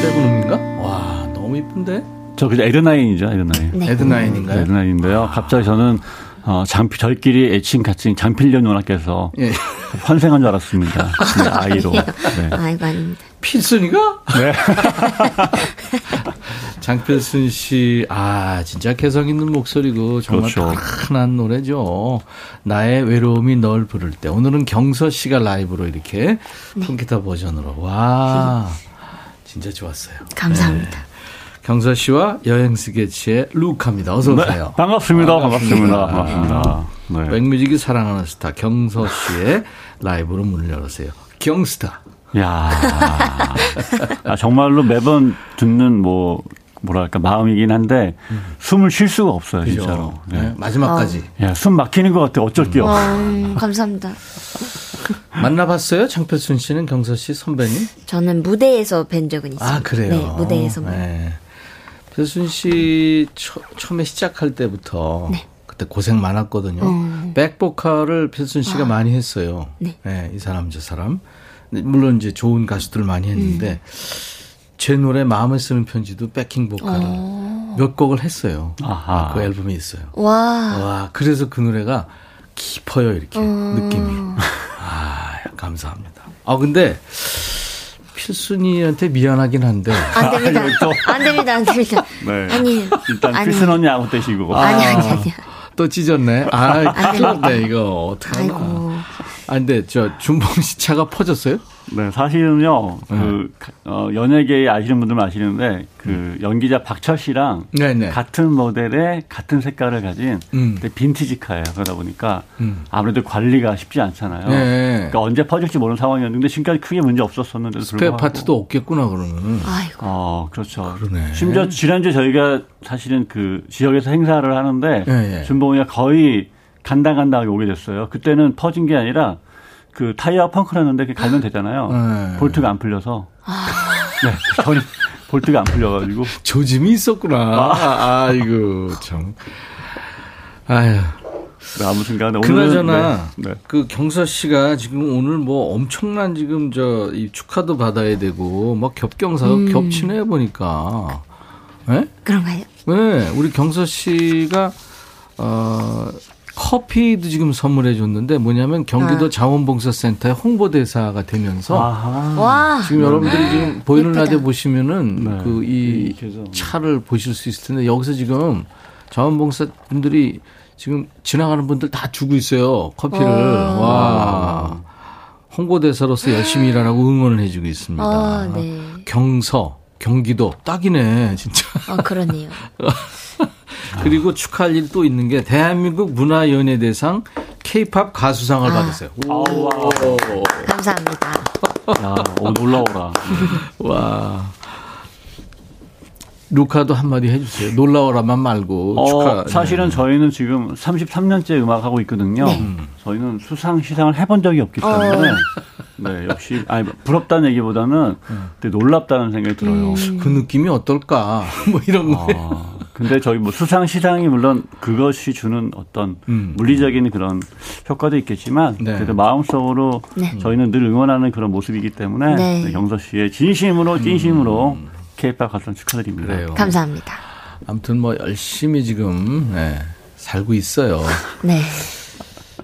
seven 음인가? 와, 너무 이쁜데? 저 그냥 add nine이죠, add nine. 네. add nine인가요? add nine인데요. 갑자기 저는 어, 장필, 저희끼리 애칭 같은 장필련 누나께서 예. 환생한 줄 알았습니다. 네, 아이로. 네. *laughs* 아이고, 아닙니다. 필순이가? 네. *laughs* 장필순 씨, 아, 진짜 개성 있는 목소리고 정말 그렇죠. 편한 노래죠. 나의 외로움이 널 부를 때. 오늘은 경서 씨가 라이브로 이렇게 네. 통기타 버전으로. 와, 진짜 좋았어요. 감사합니다. 네. 경서 씨와 여행 스케치의 루카입니다. 어서 네, 오세요. 네, 반갑습니다. 아, 반갑습니다. 반갑습니다. 네. 백뮤직이 사랑하는 스타 경서 씨의 라이브로 문을 열었어요. 경스타. 야, 아, 정말로 매번 듣는 뭐 뭐랄까 마음이긴 한데 음. 숨을 쉴 수가 없어요 그죠? 진짜로. 네. 네. 마지막까지. 어. 야, 숨 막히는 것 같아. 어쩔 게 없어. 어, 감사합니다. *laughs* 만나봤어요? 장필순 씨는 경서 씨 선배님? 저는 무대에서 뵌 적은 있어요. 아 그래요? 네, 무대에서. 네. 필순 씨 처, 음에 시작할 때부터 네. 그때 고생 많았거든요. 음. 백보컬을 필순 씨가 아. 많이 했어요. 네. 네. 이 사람 저 사람. 물론 이제 좋은 가수들 많이 했는데 음. 제 노래 마음을 쓰는 편지도 백킹 보컬을 어. 몇 곡을 했어요. 아하. 그 앨범에 있어요. 와. 와. 그래서 그 노래가 깊어요 이렇게 어. 느낌이. 아 감사합니다. 아 근데 필순이한테 미안하긴 한데. 안 됩니다. 안 됩니다. 안 됩니다. 네. 아니. 일단 아니. 필순 언니 아무 때시고. 아니 아니 아니. 또 찢었네. 아, 큰일 났네, 이거. 어떡하나. 아이고. 아, 근데 저 준봉 씨 차가 퍼졌어요? 네, 사실은요, 그, 네. 어, 연예계 아시는 분들은 아시는데, 그, 음. 연기자 박철 씨랑 네네. 네. 같은 모델의 같은 색깔을 가진 음. 빈티지 카예요. 그러다 보니까 음. 아무래도 관리가 쉽지 않잖아요. 네. 그러니까 언제 퍼질지 모르는 상황이었는데, 지금까지 크게 문제 없었었는데도 스페어 파트도 없겠구나, 그러면. 아이고. 어, 그렇죠. 그러네. 심지어 지난주에 저희가 사실은 그 지역에서 행사를 하는데, 네, 준봉이가 거의 간다 간다 하게 오게 됐어요. 그때는 퍼진 게 아니라 그 타이어 펑크 났는데 갈면 되잖아요. 네. 볼트가 안 풀려서. 아. 네, 전혀 볼트가 안 풀려가지고. 조짐이 있었구나. 아, 아이고, 참. 아유. 네, 아무튼 간에 오늘 그나저나 네, 네. 그 경서 씨가 지금 오늘 뭐 엄청난 지금 저 이 축하도 받아야 되고 막 겹경사가 음. 겹치네 보니까. 네? 그런가요? 네, 우리 경서 씨가 어 커피도 지금 선물해 줬는데 뭐냐면 경기도 아. 자원봉사센터의 홍보대사가 되면서 와. 지금 여러분들이 지금 보이는 라디오 보시면은 네. 그이 차를 보실 수 있을 텐데 여기서 지금 자원봉사 분들이 지금 지나가는 분들 다 주고 있어요 커피를 오. 와 홍보대사로서 열심히 일하라고 응원을 해주고 있습니다. 아, 네. 경서 경기도 딱이네 진짜. 아 그러네요. *laughs* 그리고 축하할 일이 또 있는 게 대한민국 문화연예대상 K-팝 가수상을 아. 받았어요. 오. 감사합니다. 야, 오, 놀라워라. 와. 루카도 한마디 해주세요. 놀라워라만 말고. 어, 축하. 사실은 네. 저희는 지금 33년째 음악 하고 있거든요. 네. 음. 저희는 수상 시상을 해본 적이 없기 때문에 어. 네 역시 아니 부럽다는 얘기보다는 음. 되게 놀랍다는 생각이 들어요. 음. 그 느낌이 어떨까? *laughs* 뭐 이런 거. 아, 근데 저희 뭐 수상 시상이 물론 그것이 주는 어떤 음. 물리적인 그런 효과도 있겠지만 네. 그래도 마음속으로 네. 저희는 늘 응원하는 그런 모습이기 때문에 네. 경서 씨의 진심으로 진심으로 음. 케이팝 가수 축하드립니다. 그래요. 감사합니다. 아무튼 뭐 열심히 지금 네, 살고 있어요. 네.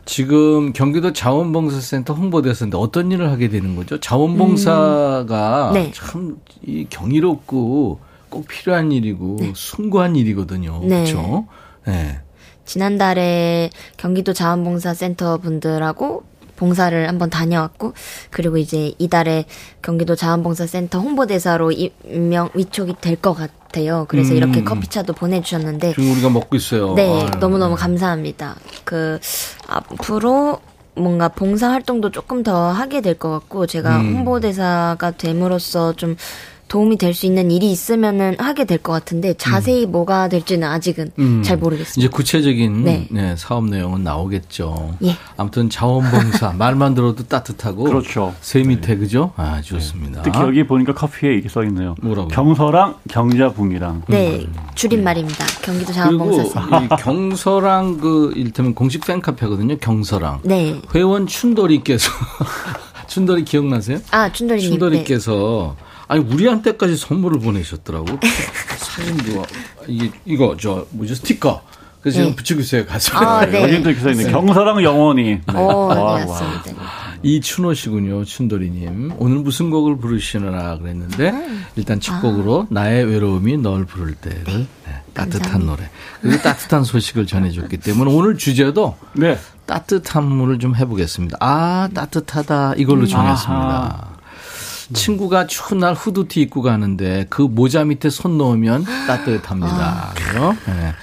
지금 경기도 자원봉사센터 홍보대사인데 어떤 일을 하게 되는 거죠? 자원봉사가 음. 네. 참이 경이롭고 꼭 필요한 일이고 네. 숭고한 일이거든요. 네. 그렇죠? 네. 지난달에 경기도 자원봉사센터 분들하고 봉사를 한번 다녀왔고 그리고 이제 이달에 경기도 자원봉사센터 홍보대사로 임명 위촉이 될 것 같아요. 그래서 음. 이렇게 커피차도 보내주셨는데 지금 우리가 먹고 있어요. 네, 너무 너무 감사합니다. 그 앞으로 뭔가 봉사 활동도 조금 더 하게 될 것 같고 제가 음. 홍보대사가 됨으로써 좀 도움이 될 수 있는 일이 있으면은 하게 될 것 같은데 자세히 음. 뭐가 될지는 아직은 음. 잘 모르겠습니다. 이제 구체적인 네. 네, 사업 내용은 나오겠죠. 예. 아무튼 자원봉사 *laughs* 말만 들어도 따뜻하고 그렇죠. 세 밑에 네. 그죠? 아 좋습니다. 네. 특히 여기 보니까 커피에 이게 써 있네요. 뭐라고? 경서랑 경자붕이랑. 네, 음. 줄임말입니다. 경기도 자원봉사. 그리고 경서랑 그 일테면 공식 팬카페거든요. 경서랑. 네. 회원 춘돌이께서 *laughs* 춘돌이 기억나세요? 아 춘돌이 춘돌이께서 네. 아니 우리한테까지 선물을 보내셨더라고. 사진도 이게 이거 저 뭐죠 스티커. 그래서 네. 지금 붙이고 있어요 가슴에. 아, 네. 여기도 이렇게 써 있는 경사랑 영원히. 네. 오, 네, 맞습니다. 이춘호 씨군요, 춘돌이님. 오늘 무슨 곡을 부르시느라 그랬는데 음. 일단 첫 곡으로 아. 나의 외로움이 널 부를 때를 네. 네, 따뜻한 노래. 그리고 따뜻한 소식을 전해줬기 때문에 오늘 주제도 네. 따뜻함을 좀 해보겠습니다. 아 따뜻하다 이걸로 정했습니다. 아하. 친구가 추운 날 후드티 입고 가는데 그 모자 밑에 손 넣으면 따뜻합니다. 아. 그죠? 네.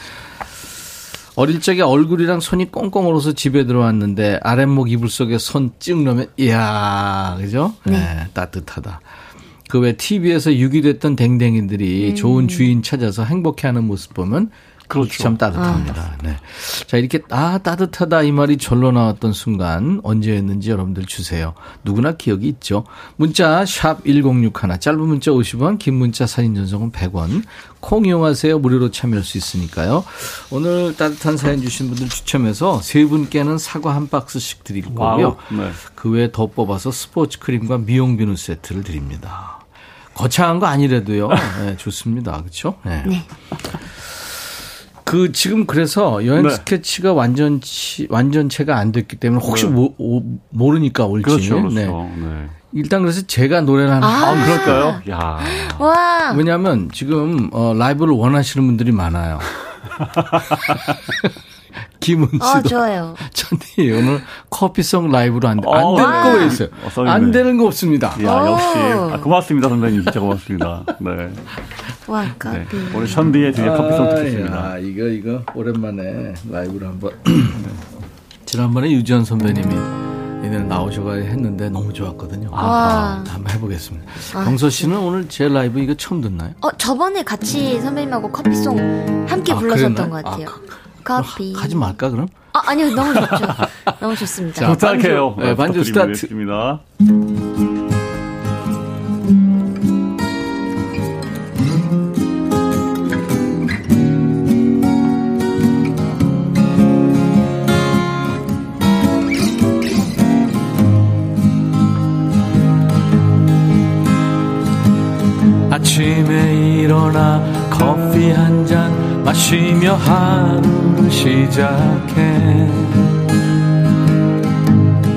어릴 적에 얼굴이랑 손이 꽁꽁 얼어서 집에 들어왔는데 아랫목 이불 속에 손찡 넣으면 이야 그죠? 네, 네 따뜻하다. 그 외 TV에서 유기됐던 댕댕이들이 음. 좋은 주인 찾아서 행복해하는 모습 보면 그렇죠. 참 따뜻합니다. 아. 네. 자, 이렇게 아 따뜻하다 이 말이 절로 나왔던 순간 언제였는지 여러분들 주세요. 누구나 기억이 있죠. 문자 샵 1061, 짧은 문자 50원, 긴 문자 사진 전송은 100원. 콩 이용하세요. 무료로 참여할 수 있으니까요. 오늘 따뜻한 사연 주신 분들 추첨해서 세 분께는 사과 한 박스씩 드릴 거고요. 네. 그 외에 더 뽑아서 스포츠 크림과 미용 비누 세트를 드립니다. 거창한 거 아니래도요. 네, 좋습니다. 그렇죠? 네. 네. 그 지금 그래서 여행 네. 스케치가 완전치 완전체가 안 됐기 때문에 혹시 네. 모, 오, 모르니까 올지. 그렇죠, 그렇죠. 네. 네. 일단 그래서 제가 노래를 하는 아, 아 그럴까요? 야. 와. 왜냐하면 지금 어, 라이브를 원하시는 분들이 많아요. *laughs* 김은 씨도. 어, 좋아요. 천디 오늘 커피송 라이브로 안, 안 어, 되는 거 왜 있어요? 어, 안 되는 거 없습니다. 야, 역시. 아, 고맙습니다, 선배님. 진짜 고맙습니다. 네. 와, 커피. 네. 오늘 천디의 드디어 커피송 듣겠습니다. 아, 이거, 이거, 오랜만에 라이브로 한 번. *clears throat* 지난번에 유지현 선배님이 이날 나오셔가 했는데 너무 좋았거든요. 아, 한번 해보겠습니다. 아, 경서 씨는 오늘 제 라이브 이거 처음 듣나요? 어, 저번에 같이 선배님하고 커피송 함께 아, 불러셨던 그랬나요? 것 같아요. 아, 커피. 하지 말까 그럼? 아 아니요 너무 좋죠. 너무 좋습니다. 자, 부탁해요. 네, 반주 스타트. 입니다. 아침에 일어나 커피 한잔 마시며 하루 시작해.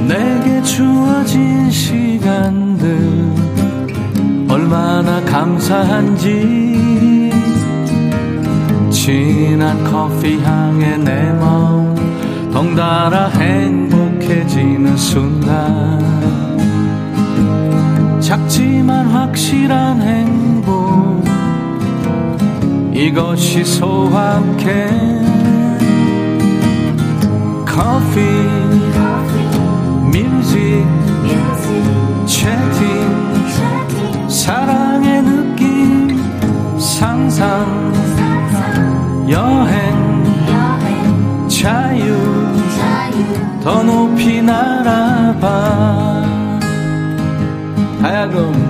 내게 주어진 시간들 얼마나 감사한지. 진한 커피 향에 내 마음 덩달아 행복해지는 순간. 작지만 확실한 행복 이것이 소확해. 커피 뮤직 채팅 사랑의 느낌 상상 여행 자유 더 높이 날아봐. 하야금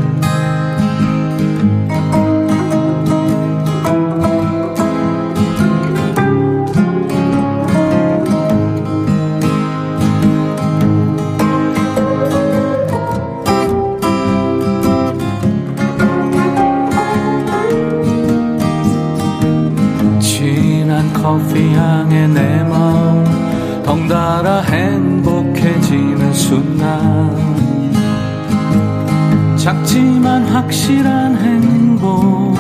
작지만 확실한 행복.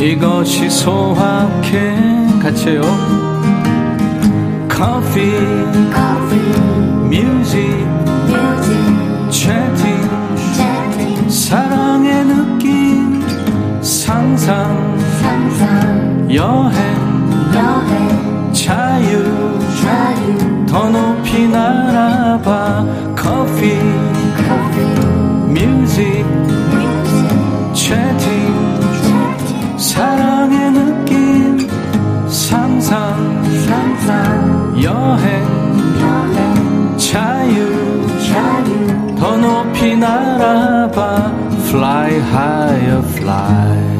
이것이 소확해. 같이 해요. 커피 fly higher fly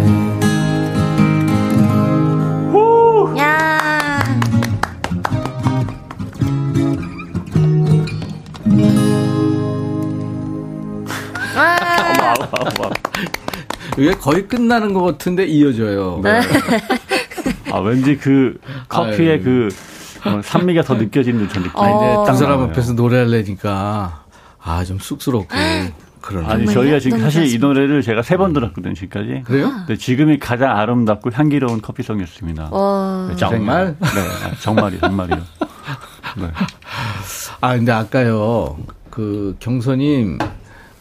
이게 거의 끝나는 것 같은데 이어져요. 네. *laughs* 아 왠지 그 커피의 아유. 그 어, 산미가 더 느껴지는 듯한 느낌. 어. 딱 사람 앞에서 노래하려니까 아 좀 쑥스럽고. *laughs* 그런 아니 저희가 지금 사실 이 노래를 제가 세 번 들었거든요 지금까지. 그래요? 네, 지금이 가장 아름답고 향기로운 cover song이었습니다. 네, 정말? 네, 아, 정말이 정말이요. *laughs* 네. 아 근데 아까요 그 경선님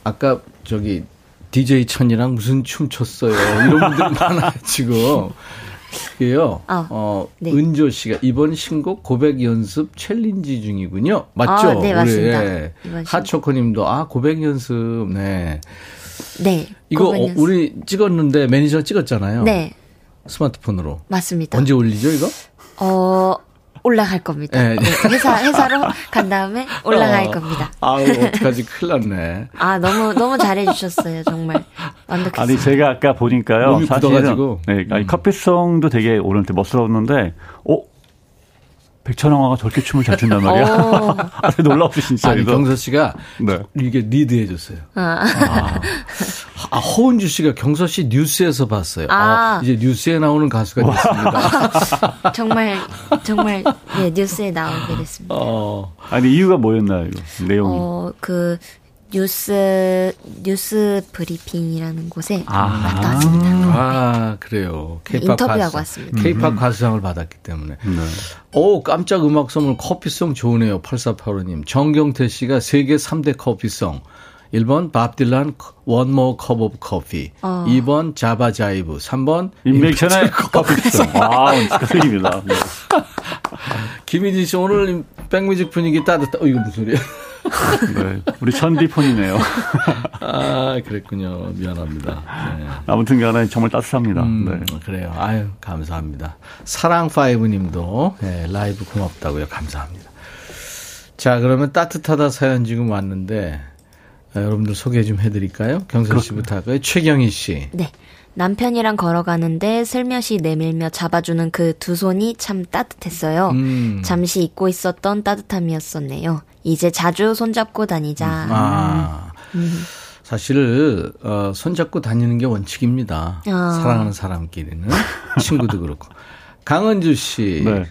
아까 저기 DJ 천이랑 무슨 춤 췄어요. 이런 분들 많아요, 지금. 이게요, 어, 어 네. 은조 씨가 이번 신곡 고백 연습 챌린지 중이군요. 맞죠? 어, 네, 맞습니다. 네. 하초코 님도, 아, 고백 연습, 네. 네. 이거 어, 우리 찍었는데 매니저 찍었잖아요. 네. 스마트폰으로. 맞습니다. 언제 올리죠, 이거? 어, 올라갈 겁니다. 네. 네. 회사 회사로 *laughs* 간 다음에 올라갈 어, 겁니다. 아우 어떡하지 큰일 났네. 아 너무 너무 잘해 주셨어요 정말 완벽했어요. 아니 제가 아까 보니까요 사실은 네, 아니 음. 커피송도 되게 오늘 때 멋스러웠는데, 어 백천왕화가 저렇게 춤을 잘 춘단 말이야. *laughs* 아, 놀라웠어 진짜. 아니, 경서 씨가 네. 이게 리드해 줬어요. 아. 아. 아, 허은주 씨가 경서 씨 뉴스에서 봤어요. 아. 아 이제 뉴스에 나오는 가수가 됐습니다. *laughs* 정말 정말 네, 뉴스에 나오게 됐습니다. 어. 아니 이유가 뭐였나요, 이거? 내용이? 어, 그 뉴스 뉴스 브리핑이라는 곳에 아, 갔다 왔습니다. 아 그래요. K-pop 인터뷰하고 가수, 왔습니다. K-팝 음. 가수상을 받았기 때문에. 네. 오 깜짝 음악 선물 커피송 좋으네요. 8485님. 정경태 씨가 세계 3대 커피송. 1번 밥 딜란 One More Cup of Coffee. 어. 2번 자바 자이브. 3번 임백천의 커피송. 아, 축하드립니다. 네. *laughs* 김희진 씨 오늘 백뮤직 분위기 따뜻해. 어 이거 무슨 소리야? 네, 우리 천디폰이네요. *laughs* 아, 그랬군요. 미안합니다. 네. 아무튼 간에 정말 따뜻합니다. 음, 네. 그래요. 아유, 감사합니다. 사랑파이브 님도 네, 라이브 고맙다고요. 감사합니다. 자, 그러면 따뜻하다 사연 지금 왔는데, 아, 여러분들 소개 좀 해드릴까요? 경선 씨부터 할까요? 최경희 씨. 네. 남편이랑 걸어가는데 슬며시 내밀며 잡아주는 그 두 손이 참 따뜻했어요. 음. 잠시 잊고 있었던 따뜻함이었었네요. 이제 자주 손잡고 다니자. 음. 아. 음. 사실 어, 손잡고 다니는 게 원칙입니다. 아. 사랑하는 사람끼리는 *laughs* 친구도 그렇고. 강은주 씨. 네.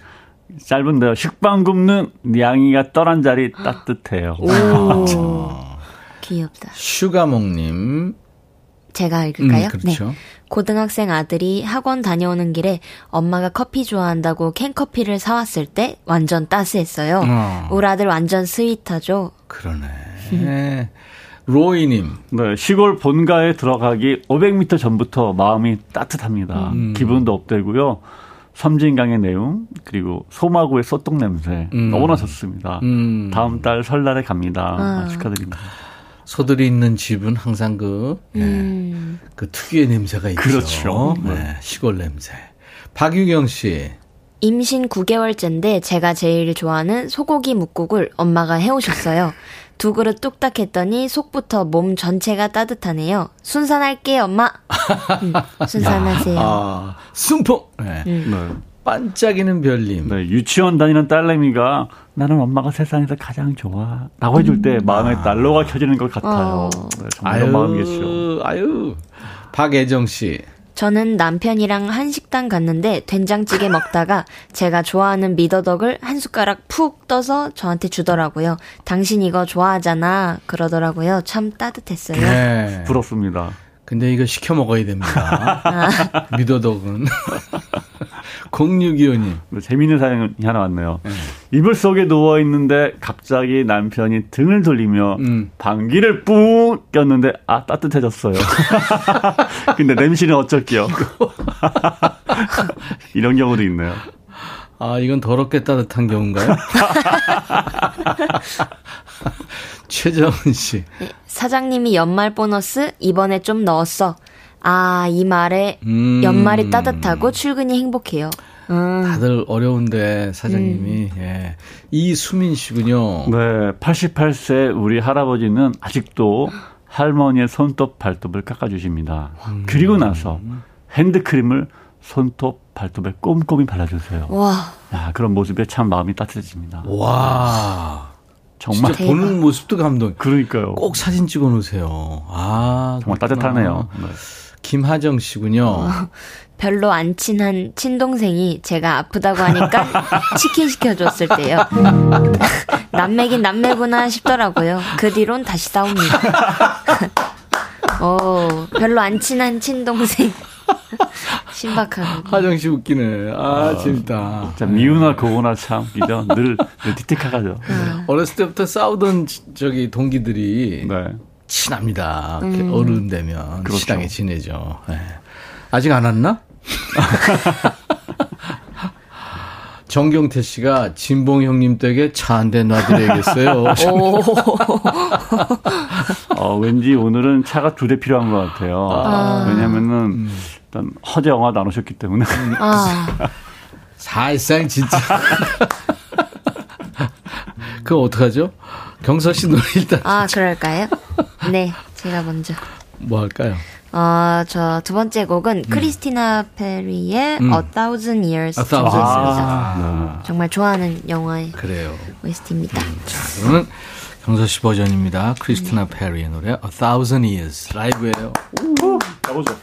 짧은데요. 식빵 굽는 양이가 떠난 자리 따뜻해요. *laughs* 귀엽다. 슈가몽님. 제가 읽을까요? 음, 그렇죠. 네. 고등학생 아들이 학원 다녀오는 길에 엄마가 커피 좋아한다고 캔커피를 사왔을 때 완전 따스했어요. 어. 우리 아들 완전 스윗하죠. 그러네. 로이님. 네, 시골 본가에 들어가기 500m 전부터 마음이 따뜻합니다. 음. 기분도 업되고요. 섬진강의 내용 그리고 소마구의 소똥 냄새 음. 너무나 좋습니다. 음. 다음 달 설날에 갑니다. 아. 축하드립니다. 소들이 있는 집은 항상 그, 예, 음. 네, 그 특유의 냄새가 있죠. 그렇죠. 네, 시골 냄새. 박유경 씨. 임신 9개월째인데 제가 제일 좋아하는 소고기 묵국을 엄마가 해오셨어요. 두 그릇 뚝딱 했더니 속부터 몸 전체가 따뜻하네요. 순산할게, 엄마. 음, 순산하세요. 아, 순풍. 네. 음. 네. 반짝이는 별님. 네, 유치원 다니는 딸내미가 나는 엄마가 세상에서 가장 좋아. 라고 해줄 때 음. 마음에 난로가 켜지는 것 같아요. 어. 네, 정말 아유, 마음이겠죠. 아유. 박애정 씨. 저는 남편이랑 한식당 갔는데 된장찌개 먹다가 제가 좋아하는 미더덕을 한 숟가락 푹 떠서 저한테 주더라고요. 당신 이거 좋아하잖아. 그러더라고요. 참 따뜻했어요. 네. 부럽습니다. 근데 이거 시켜 먹어야 됩니다. *laughs* 아. 미더덕은. 0625님. 재미있는 사연이 하나 왔네요. 네. 이불 속에 누워 있는데 갑자기 남편이 등을 돌리며 음. 방귀를 뿡 꼈는데 아, 따뜻해졌어요. *laughs* 근데 냄새는 어쩔게요. *laughs* 이런 경우도 있네요. 아, 이건 더럽게 따뜻한 경우인가요? *laughs* 최정은 씨. 네, 사장님이 연말 보너스 이번에 좀 넣었어. 아, 이 말에 음. 연말이 따뜻하고 출근이 행복해요. 음. 다들 어려운데 사장님이 음. 예. 이수민 씨군요. 네, 88세 우리 할아버지는 아직도 할머니의 손톱 발톱을 깎아주십니다. 음. 그리고 나서 핸드크림을 손톱 발톱에 꼼꼼히 발라주세요. 와. 야, 그런 모습에 참 마음이 따뜻해집니다. 와. 정말 보는 모습도 감동. 그러니까요. 꼭 사진 찍어 놓으세요. 아, 정말 그렇구나. 따뜻하네요. 네. 김하정 씨군요. 어, 별로 안 친한 친동생이 제가 아프다고 하니까 *laughs* 치킨 시켜줬을 때요. *laughs* 남매긴 남매구나 싶더라고요. 그 뒤론 다시 싸웁니다. *laughs* 어, 별로 안 친한 친동생. 신박한. 하정 씨 웃기네. 아, 아 재밌다. 참, 미우나 고우나 참, 이죠. 늘, 늘 티틱하죠. 어. 어렸을 때부터 싸우던 저기 동기들이. 네. 친합니다. 음. 어른 되면 그렇죠. 시당에 지내죠. 네. 아직 안 왔나? *laughs* 정경태 씨가 진봉 형님 댁에 차 한 대 놔드려야겠어요. *laughs* *laughs* 어, 왠지 오늘은 차가 두 대 필요한 것 같아요. 아. 왜냐면은 음. 일단 허재 영화도 안 오셨기 때문에. 아. 사실상 진짜. 그거 어떡하죠? 경서 씨 노래 일단. 아, 그럴까요? 네, 제가 먼저. 뭐 할까요? 어, 저 두 번째 곡은 음. 크리스티나 페리의 음. A Thousand Years. A Thousand Years. 아, 네. 정말 좋아하는 영화의 그래요. OST입니다. 음, 자, 그러면 경서 씨 버전입니다. 크리스티나 네. 페리의 노래 A Thousand Years 라이브예요. 오, 가보죠.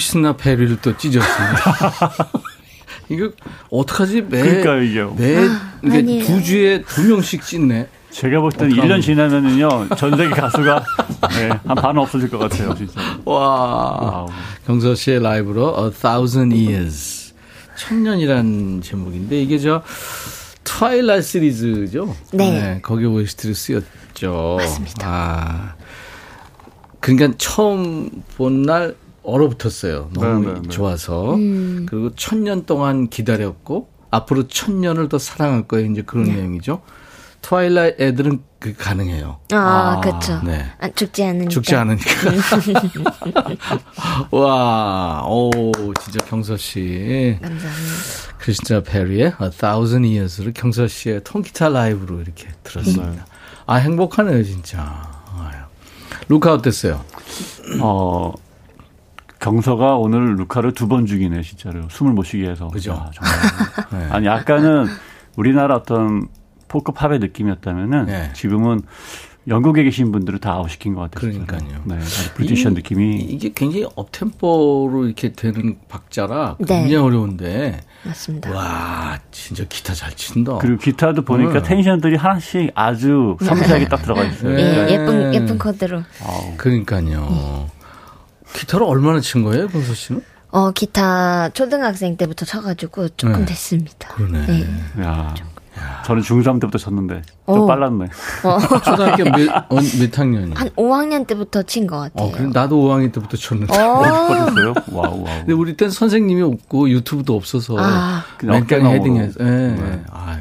크리스티나 페리를 또 찢었습니다. *laughs* 이거 어떡하지? 매, 그러니까 이게 매 아, 두 주에 두 명씩 찢네. 제가 볼 때는 1년 지나면은요, 전 세계 가수가, *laughs* 네, 한 반 없어질 것 같아요, 진짜. 와. 와우. 경서 씨의 라이브로 A Thousand Years. 천년이란 제목인데, 이게 저, Twilight 시리즈죠? 네. 네 거기 OST를 쓰였죠. 맞습니다. 아. 그러니까 처음 본 날 얼어붙었어요. 너무 네, 네, 네. 좋아서. 음. 그리고 천년 동안 기다렸고, 앞으로 천년을 더 사랑할 거예요. 이제 그런 네. 내용이죠. 트와일라이 애들은 그 가능해요. 아, 아 그렇죠. 네. 아, 죽지 않으니까. 죽지 않으니까. *laughs* 와, 오, 진짜 경서 씨. 감사합니다. 크리스타 페리의 A Thousand Years를 경서 씨의 통기타 라이브로 이렇게 들었습니다. 음. 아, 행복하네요, 진짜. 루카 어땠어요? 어, 경서가 오늘 루카를 두 번 죽이네, 진짜로. 숨을 못 쉬게 해서. 그죠. 아, 정말. *laughs* 네. 아니, 약간은 우리나라 어떤 포크 팝의 느낌이었다면은 네. 지금은 영국에 계신 분들을 다 아웃시킨 것 같아요. 그러니까요. 네, British한 느낌이 이게 굉장히 up-tempo로 이렇게 되는 박자라 굉장히 네. 어려운데. 맞습니다. 와, 진짜 기타 잘 친다. 그리고 기타도 보니까 네. tension들이 하나씩 아주 섬세하게 딱 들어가 있어요. 네, 네. 예쁜 예쁜 코드로. 그러니까요. 기타를 얼마나 친 거예요, 경서 씨는? 어, 기타 초등학생 때부터 쳐가지고 조금 네. 됐습니다. 그러네. 네. 야. 저는 중3 때부터 쳤는데 좀 오. 빨랐네. 어. *laughs* 초등학교 몇, 몇 학년이? 한 5학년 때부터 친 것 같아요. 어, 그럼 나도 5학년 때부터 쳤는데. 어. 어요 와우, 와우. 근데 우리 땐 선생님이 없고 유튜브도 없어서 아. 그냥 헤딩해서. 예. 네. 아유.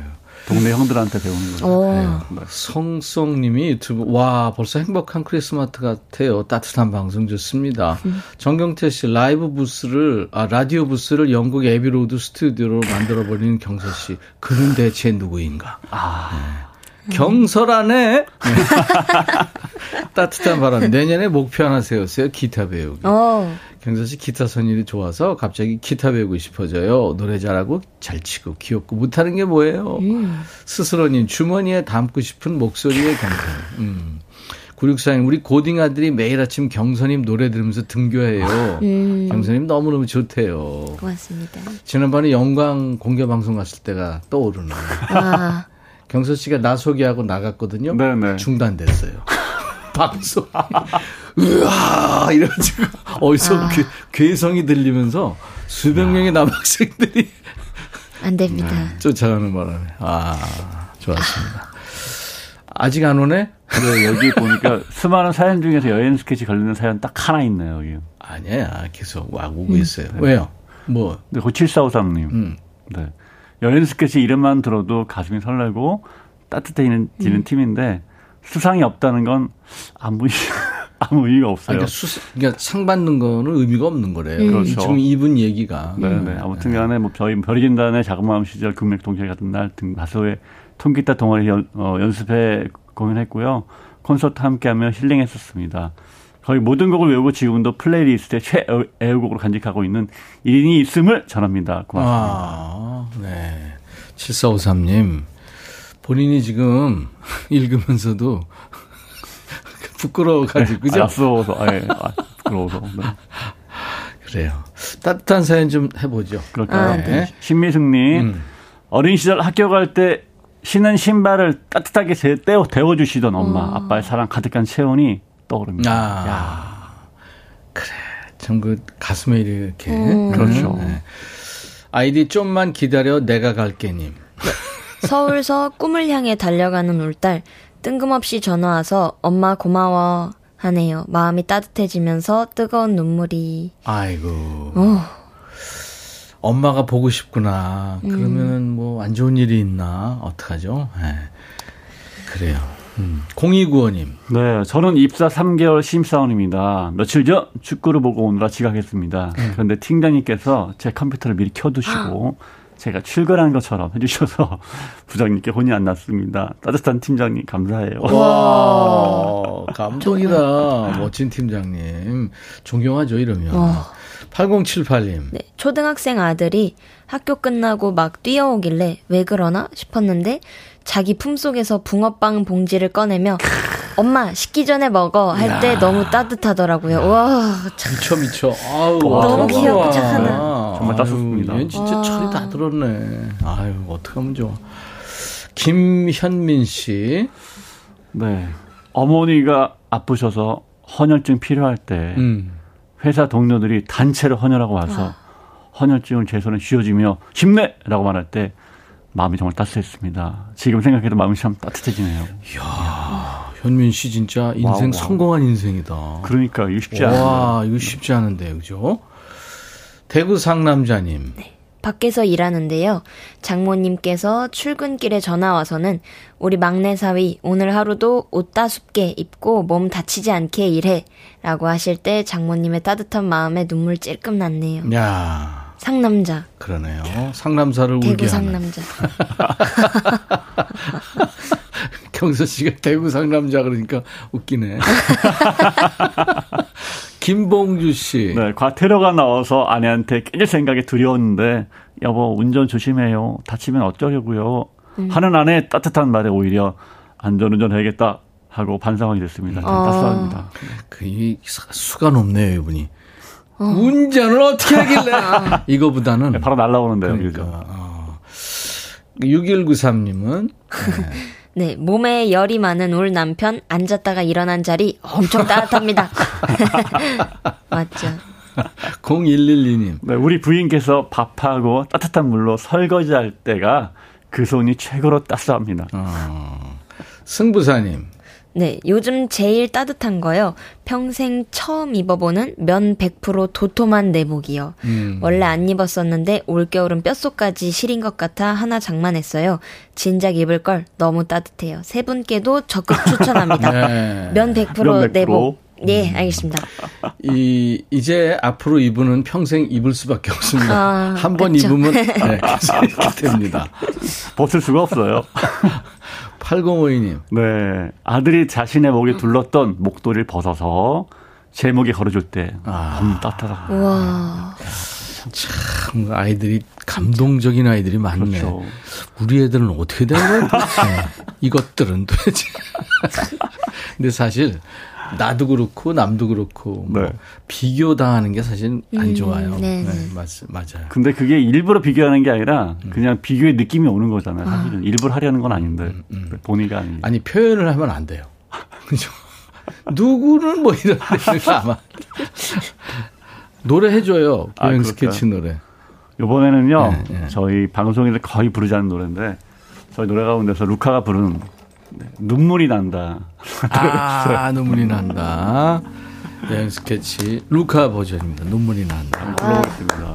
동네 형들한테 배우는 거죠. 네. 성성님이 유튜브 와 벌써 행복한 크리스마스 같아요. 따뜻한 방송 좋습니다. 음. *laughs* 정경태 씨 라이브 부스를 아 라디오 부스를 영국 Abbey Road 스튜디오로 만들어 버리는 경서 씨. 그는 대체 누구인가? 아. 네. 경설하네. 네. *laughs* 따뜻한 바람. 내년에 목표 하나 세웠어요. 기타 배우기. 어. 경서 씨 기타 선율이 좋아서 갑자기 기타 배우고 싶어져요. 노래 잘하고 잘 치고 귀엽고 못하는 게 뭐예요? 음. 스스로님 주머니에 담고 싶은 목소리의 경선. 음. 9642님, 우리 고딩 아들이 매일 아침 경선님 노래 들으면서 등교해요. 음. 경선님 너무너무 좋대요. 고맙습니다. 지난번에 영광 공개 방송 갔을 때가 떠오르네. 아. 경선 씨가 나 소개하고 나갔거든요. 네네. 중단됐어요. 방송. 으아! 이래가지고, 어디서 아. 괴, 괴성이 들리면서 수백 명의 남학생들이. 안 됩니다. 네, 쫓아가는 바람에. 아, 좋았습니다. 아직 안 오네? 네, 여기 보니까 수많은 사연 중에서 여행 스케치 걸리는 사연 딱 하나 있네요, 여기. 아니야, 계속 와 오고 음. 있어요. 네. 왜요? 뭐? 네, 7453님. 음. 네. 여행 스케치 이름만 들어도 가슴이 설레고 따뜻해지는 음. 팀인데 수상이 없다는 건 아무 *laughs* 아무 의미가 없어요. 그러니까, 수, 그러니까 상 받는 거는 의미가 없는 거래요. 음. 그렇죠. 지금 이분 얘기가. 네네. 네. 아무튼간에 뭐 저희 별이진단의 자그마한 시절 금맥 동체 같은 날 등 다소의 통기타 동아리 연, 어, 연습해 공연했고요. 콘서트 함께하며 힐링했었습니다. 거의 모든 곡을 외우고 지금도 playlist에 최애곡으로 간직하고 있는 1인이 있음을 전합니다. 고맙습니다. 아, 네. 7453님. 본인이 지금 *laughs* 읽으면서도 *laughs* 부끄러워가지고, 그죠? 아쉬워서, 예, 아, 부끄러워서. 네. *laughs* 그래요. 따뜻한 사연 좀 해보죠. 그럴까요? 아, 네. 신미숙님, 음. 어린 시절 학교 갈 때 신은 신발을 따뜻하게 떼어, 데워주시던 엄마, 어. 아빠의 사랑 가득한 체온이 떠오릅니다. 아, 야. 그래. 참 그 가슴에 이렇게. 음. 그렇죠. 네. 아이디 좀만 기다려 내가 갈게님. 서울서 꿈을 향해 달려가는 울딸 뜬금없이 전화 와서 엄마 고마워 하네요. 마음이 따뜻해지면서 뜨거운 눈물이. 아이고. 어. 엄마가 보고 싶구나. 음. 그러면 뭐 안 좋은 일이 있나? 어떡하죠? 네. 그래요. 음. 0295님. 네, 저는 입사 3개월 심사원입니다. 며칠 전 축구를 보고 오느라 지각했습니다. 음. 그런데 팀장님께서 제 컴퓨터를 미리 켜두시고 제가 출근한 것처럼 해주셔서 *laughs* 부장님께 혼이 안 났습니다. 따뜻한 팀장님 감사해요. 와 감동이다. 멋진 팀장님. 존경하죠 이러면. 와. 8078님. 네, 초등학생 아들이 학교 끝나고 막 뛰어오길래 왜 그러나 싶었는데 자기 품속에서 붕어빵 봉지를 꺼내며 엄마 식기 전에 먹어 할 때 너무 따뜻하더라고요. 와, 참. 미쳐 미쳐. 아우, 너무 귀엽고 착하다. 정말 따뜻합니다. 얘 진짜 철이 다 들었네. 아유, 어떡하면 좋아. 김현민 씨. 네. 어머니가 아프셔서 헌혈증 필요할 때 음. 회사 동료들이 단체로 헌혈하고 와서 아. 헌혈증을 제 손에 쥐어지며 힘내라고 말할 때 마음이 정말 따뜻했습니다. 지금 생각해도 마음이 참 따뜻해지네요. 이야, 현민 씨 진짜 인생 와우, 성공한 인생이다. 그러니까 이거 쉽지 않아요. 와, 이거 쉽지 않은데, 그죠? 대구 상남자님. 네. 밖에서 일하는데요. 장모님께서 출근길에 전화 와서는 우리 막내 사위 오늘 하루도 옷 따숩게 입고 몸 다치지 않게 일해. 라고 하실 때 장모님의 따뜻한 마음에 눈물 찔끔 났네요. 야 상남자. 그러네요. 상남자를 대구 상남자. *laughs* 경서 씨가 대구 상남자 그러니까 웃기네. *laughs* 김봉주 씨. 네, 과태료가 나와서 아내한테 깨질 생각이 두려웠는데 여보 운전 조심해요. 다치면 어쩌려고요. 음. 하는 아내 따뜻한 말에 오히려 안전운전 해야겠다 하고 반성하게 됐습니다. 어. 따스합니다. 그 수가 높네요, 이분이. 어. 운전을 어떻게 *laughs* 하길래? 아. 이거보다는. 네, 바로 날라오는데요. 그러니까. 어. 6193님은. 네. *laughs* 네, 몸에 열이 많은 울 남편 앉았다가 일어난 자리 엄청 따뜻합니다. *laughs* 맞죠. 0112님. 네, 우리 부인께서 밥하고 따뜻한 물로 설거지 할 때가 그 손이 최고로 따스합니다. 어. 승부사님. 네, 요즘 제일 따뜻한 거요. 평생 처음 입어보는 면 100% 도톰한 내복이요. 음. 원래 안 입었었는데 올겨울은 뼛속까지 시린 것 같아 하나 장만했어요. 진작 입을 걸 너무 따뜻해요. 세 분께도 적극 추천합니다. *laughs* 네. 면 100%, 면100% 내복. 네, 알겠습니다. 이 이제 앞으로 입으는 평생 입을 수밖에 없습니다. 아, 한번 입으면 *laughs* 네, 됩니다. 벗을 수가 없어요. *laughs* 8052님. 네. 아들이 자신의 목에 둘렀던 목도리를 벗어서 제 목에 걸어줄 때 아. 너무 따뜻하다. 와. 참 아이들이 감동적인 아이들이 많네. 그렇죠. 우리 애들은 어떻게 된 거야? 이것들은 도대체. *laughs* 근데 사실 나도 그렇고 남도 그렇고 뭐 네. 비교 당하는 게 사실 안 음, 좋아요. 음, 네, 네. 맞, 맞아요. 근데 그게 일부러 비교하는 게 아니라 음. 그냥 비교의 느낌이 오는 거잖아요. 아. 사실은 아. 일부러 하려는 건 아닌데 음, 음. 본의가 아니. 아니 표현을 하면 안 돼요. 그죠? 누구는 뭐 이런 데 아마 노래 해줘요. 여행 아, 스케치 노래. 이번에는요 네, 네. 저희 방송에서 거의 부르지 않는 노래인데 저희 노래 가운데서 루카가 부른 네, 눈물이 난다. 아, *laughs* 눈물이 난다. 여행 스케치 루카 버전입니다. 눈물이 난다. 불러보겠습니다.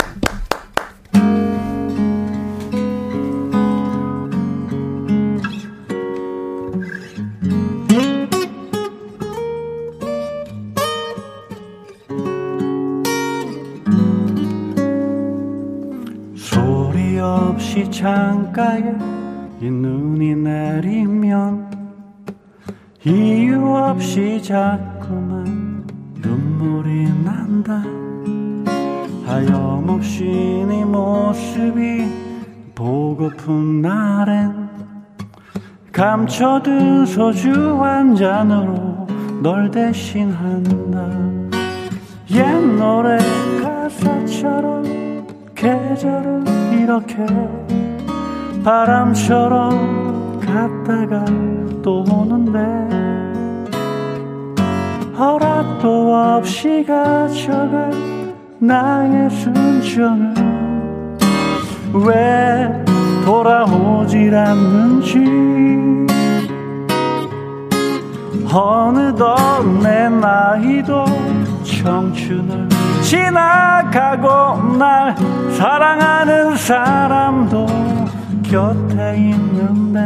소리 없이 창가에 이 눈이 내리면 이유 없이 자꾸만 눈물이 난다. 하염없이 네 모습이 보고픈 날엔 감춰둔 소주 한 잔으로 널 대신한다. 옛 노래 가사처럼 계절은 이렇게 바람처럼 갔다가 또 오는데 허락도 없이 가져간 나의 순정은 왜 돌아오질 않는지 어느덧 내 나이도 청춘을 지나가고 날 사랑하는 사람도 곁에 있는데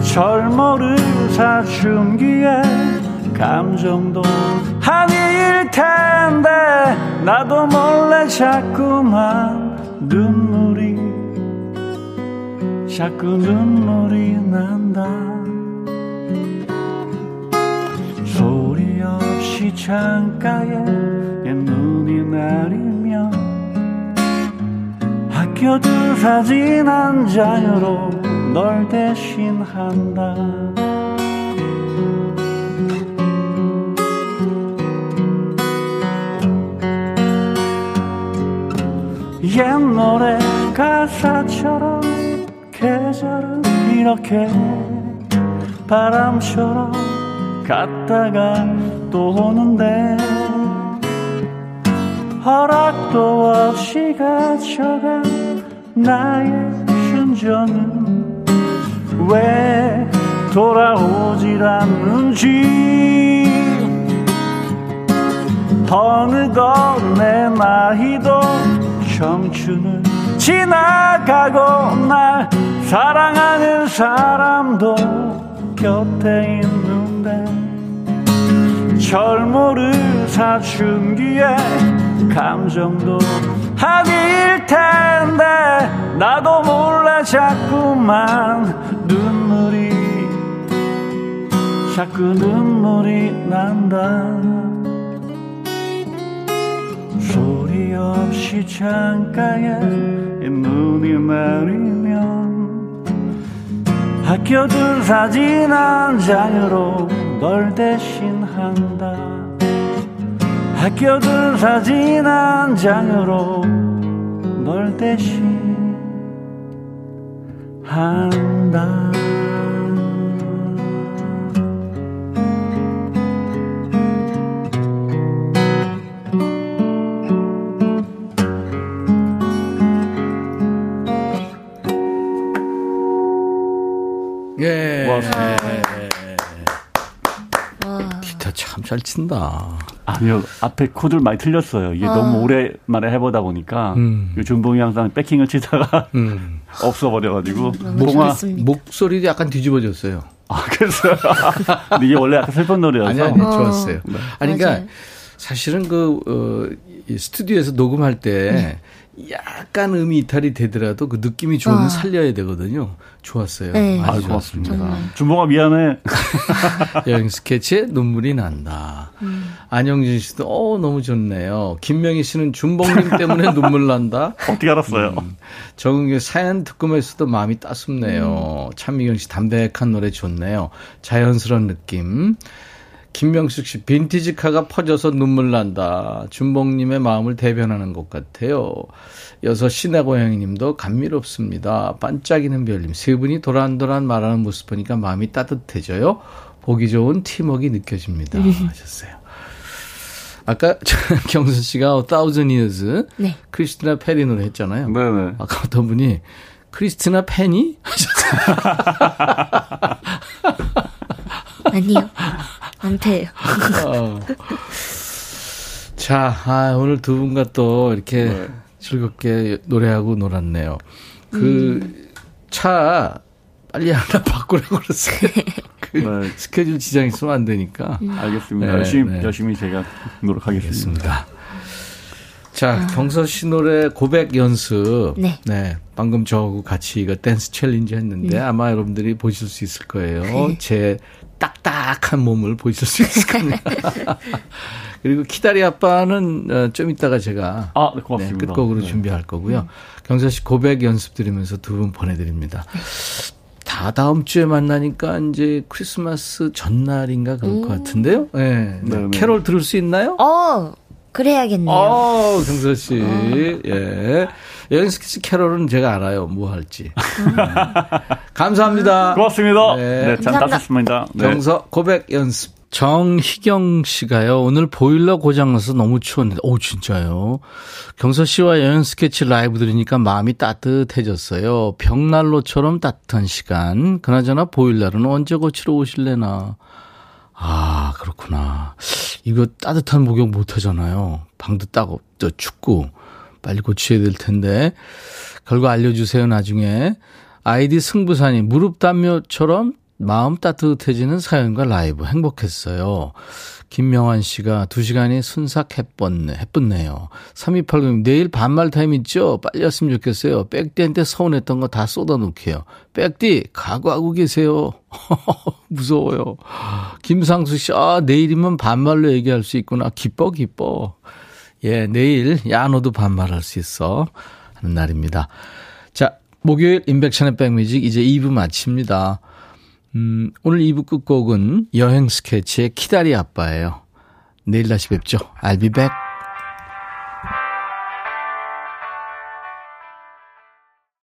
절모를 사춘기에 감정도 아닐 텐데 나도 몰래 자꾸만 눈물이 자꾸 눈물이 난다. 소리 없이 창가에 내 눈이 내리 느껴준 사진 한 장으로 널 대신한다. 옛 노래 가사처럼 계절은 이렇게 바람처럼 갔다가 또 오는데 허락도 없이 가져간 나의 순전은 왜 돌아오질 않는지. 어느덧 내 나이도 청춘을 지나가고 날 사랑하는 사람도 곁에 있는데 절모를 사춘기에 감정도 아닐 텐데 나도 몰래 자꾸만 눈물이 자꾸 눈물이 난다. 소리 없이 창가에 눈이 내리면 학교들 사진 한 장으로 널 대신한다 학교들 사진 한 장으로 널 대신한다 예. 고맙습니다. 기타 참 잘 친다. 아니요, 앞에 코드를 많이 틀렸어요. 이게 아. 너무 오랜만에 해보다 보니까 음. 준봉이 항상 백킹을 치다가 음. *laughs* 없어버려가지고 동화 목소리도 약간 뒤집어졌어요. 아, 그래서 *laughs* 이게 원래 약간 슬픈 노래여서 아니, 아니 좋았어요. 어. 아니 그러니까 사실은 그 어, 스튜디오에서 녹음할 때 네. 약간 음이 이탈이 되더라도 그 느낌이 좀 아. 살려야 되거든요. 좋았어요. 네. 아주 아, 고맙습니다. 준봉아 미안해. *laughs* 여행 스케치에 눈물이 난다. 음. 안영진 씨도 어 너무 좋네요. 김명희 씨는 준봉님 때문에 *laughs* 눈물 난다. 어떻게 알았어요? 음. 정은규 사연 듣고면서도 마음이 따숩네요. 음. 찬미경 씨 담백한 노래 좋네요. 자연스러운 느낌. 김명숙 씨, 빈티지 카가 퍼져서 눈물 난다. 준봉님의 마음을 대변하는 것 같아요. 여섯 시내 고양이님도 감미롭습니다. 반짝이는 별님, 세 분이 도란도란 말하는 모습 보니까 마음이 따뜻해져요. 보기 좋은 팀워크 느껴집니다. 네. 하셨어요. 아까 *laughs* 경선 씨가 Thousand Years 네. 크리스티나 페리 노래 했잖아요. 네네. 아까 어떤 분이 크리스티나 페니 하셨어요. 아니요. 안돼요. *laughs* 어. 자, 아, 오늘 두 분과 또 이렇게 네. 즐겁게 노래하고 놀았네요. 그 차 음. 빨리 하나 *laughs* 바꾸라고 그랬어요. *laughs* 그 네. 스케줄 지장 있으면 안 되니까. 음. 알겠습니다. 네, 열심히, 네. 열심히 제가 노력하겠습니다. 알겠습니다. 자, 아. 경서 씨 노래 고백 연습. 네. 네. 방금 저하고 같이 이거 댄스 챌린지 했는데 네. 아마 여러분들이 보실 수 있을 거예요. 네. 제 딱딱한 몸을 보실 수 있을 겁니다. *laughs* 그리고 키다리 아빠는 어, 좀 이따가 제가 아, 네, 고맙습니다. 네, 끝곡으로 네. 준비할 거고요. 음. 경서 씨 고백 연습 드리면서 두 분 보내드립니다. 다 다음 주에 만나니까 이제 크리스마스 전날인가 그럴 음. 것 같은데요. 네. 네. 네. 캐롤 들을 수 있나요? 어, 그래야겠네요. 어, 경서 씨. 어. 예. 여행스케치 캐롤은 제가 알아요. 뭐 할지. 음. *laughs* 감사합니다. 고맙습니다. 네, 네잘 따셨습니다. 네. 경서 고백 연습. 정희경 씨가요, 오늘 보일러 고장나서 너무 추웠는데, 오, 진짜요? 경서 씨와 여행 스케치 라이브 들으니까 마음이 따뜻해졌어요. 벽난로처럼 따뜻한 시간. 그나저나 보일러는 언제 고치러 오실래나. 아, 그렇구나. 이거 따뜻한 목욕 못 하잖아요. 방도 따고, 또 춥고. 빨리 고쳐야 될 텐데. 결과 알려주세요, 나중에. 아이디 승부사님, 무릎 담요처럼 마음 따뜻해지는 사연과 라이브 행복했어요. 김명환 씨가 2시간이 순삭 해뻤네, 해뻤네요. 3280님, 내일 반말 타임 있죠? 빨리 왔으면 좋겠어요. 백디한테 서운했던 거 다 쏟아놓게요. 백디, 각오하고 계세요. *laughs* 무서워요. 김상수 씨, 아, 내일이면 반말로 얘기할 수 있구나. 기뻐, 기뻐. 예, 내일, 야, 너도 반말할 수 있어. 하는 날입니다. 자, 목요일 인백션의 백뮤직 이제 2부 마칩니다. 음, 오늘 2부 끝곡은 여행 스케치의 키다리 아빠예요. 내일 다시 뵙죠. I'll be back.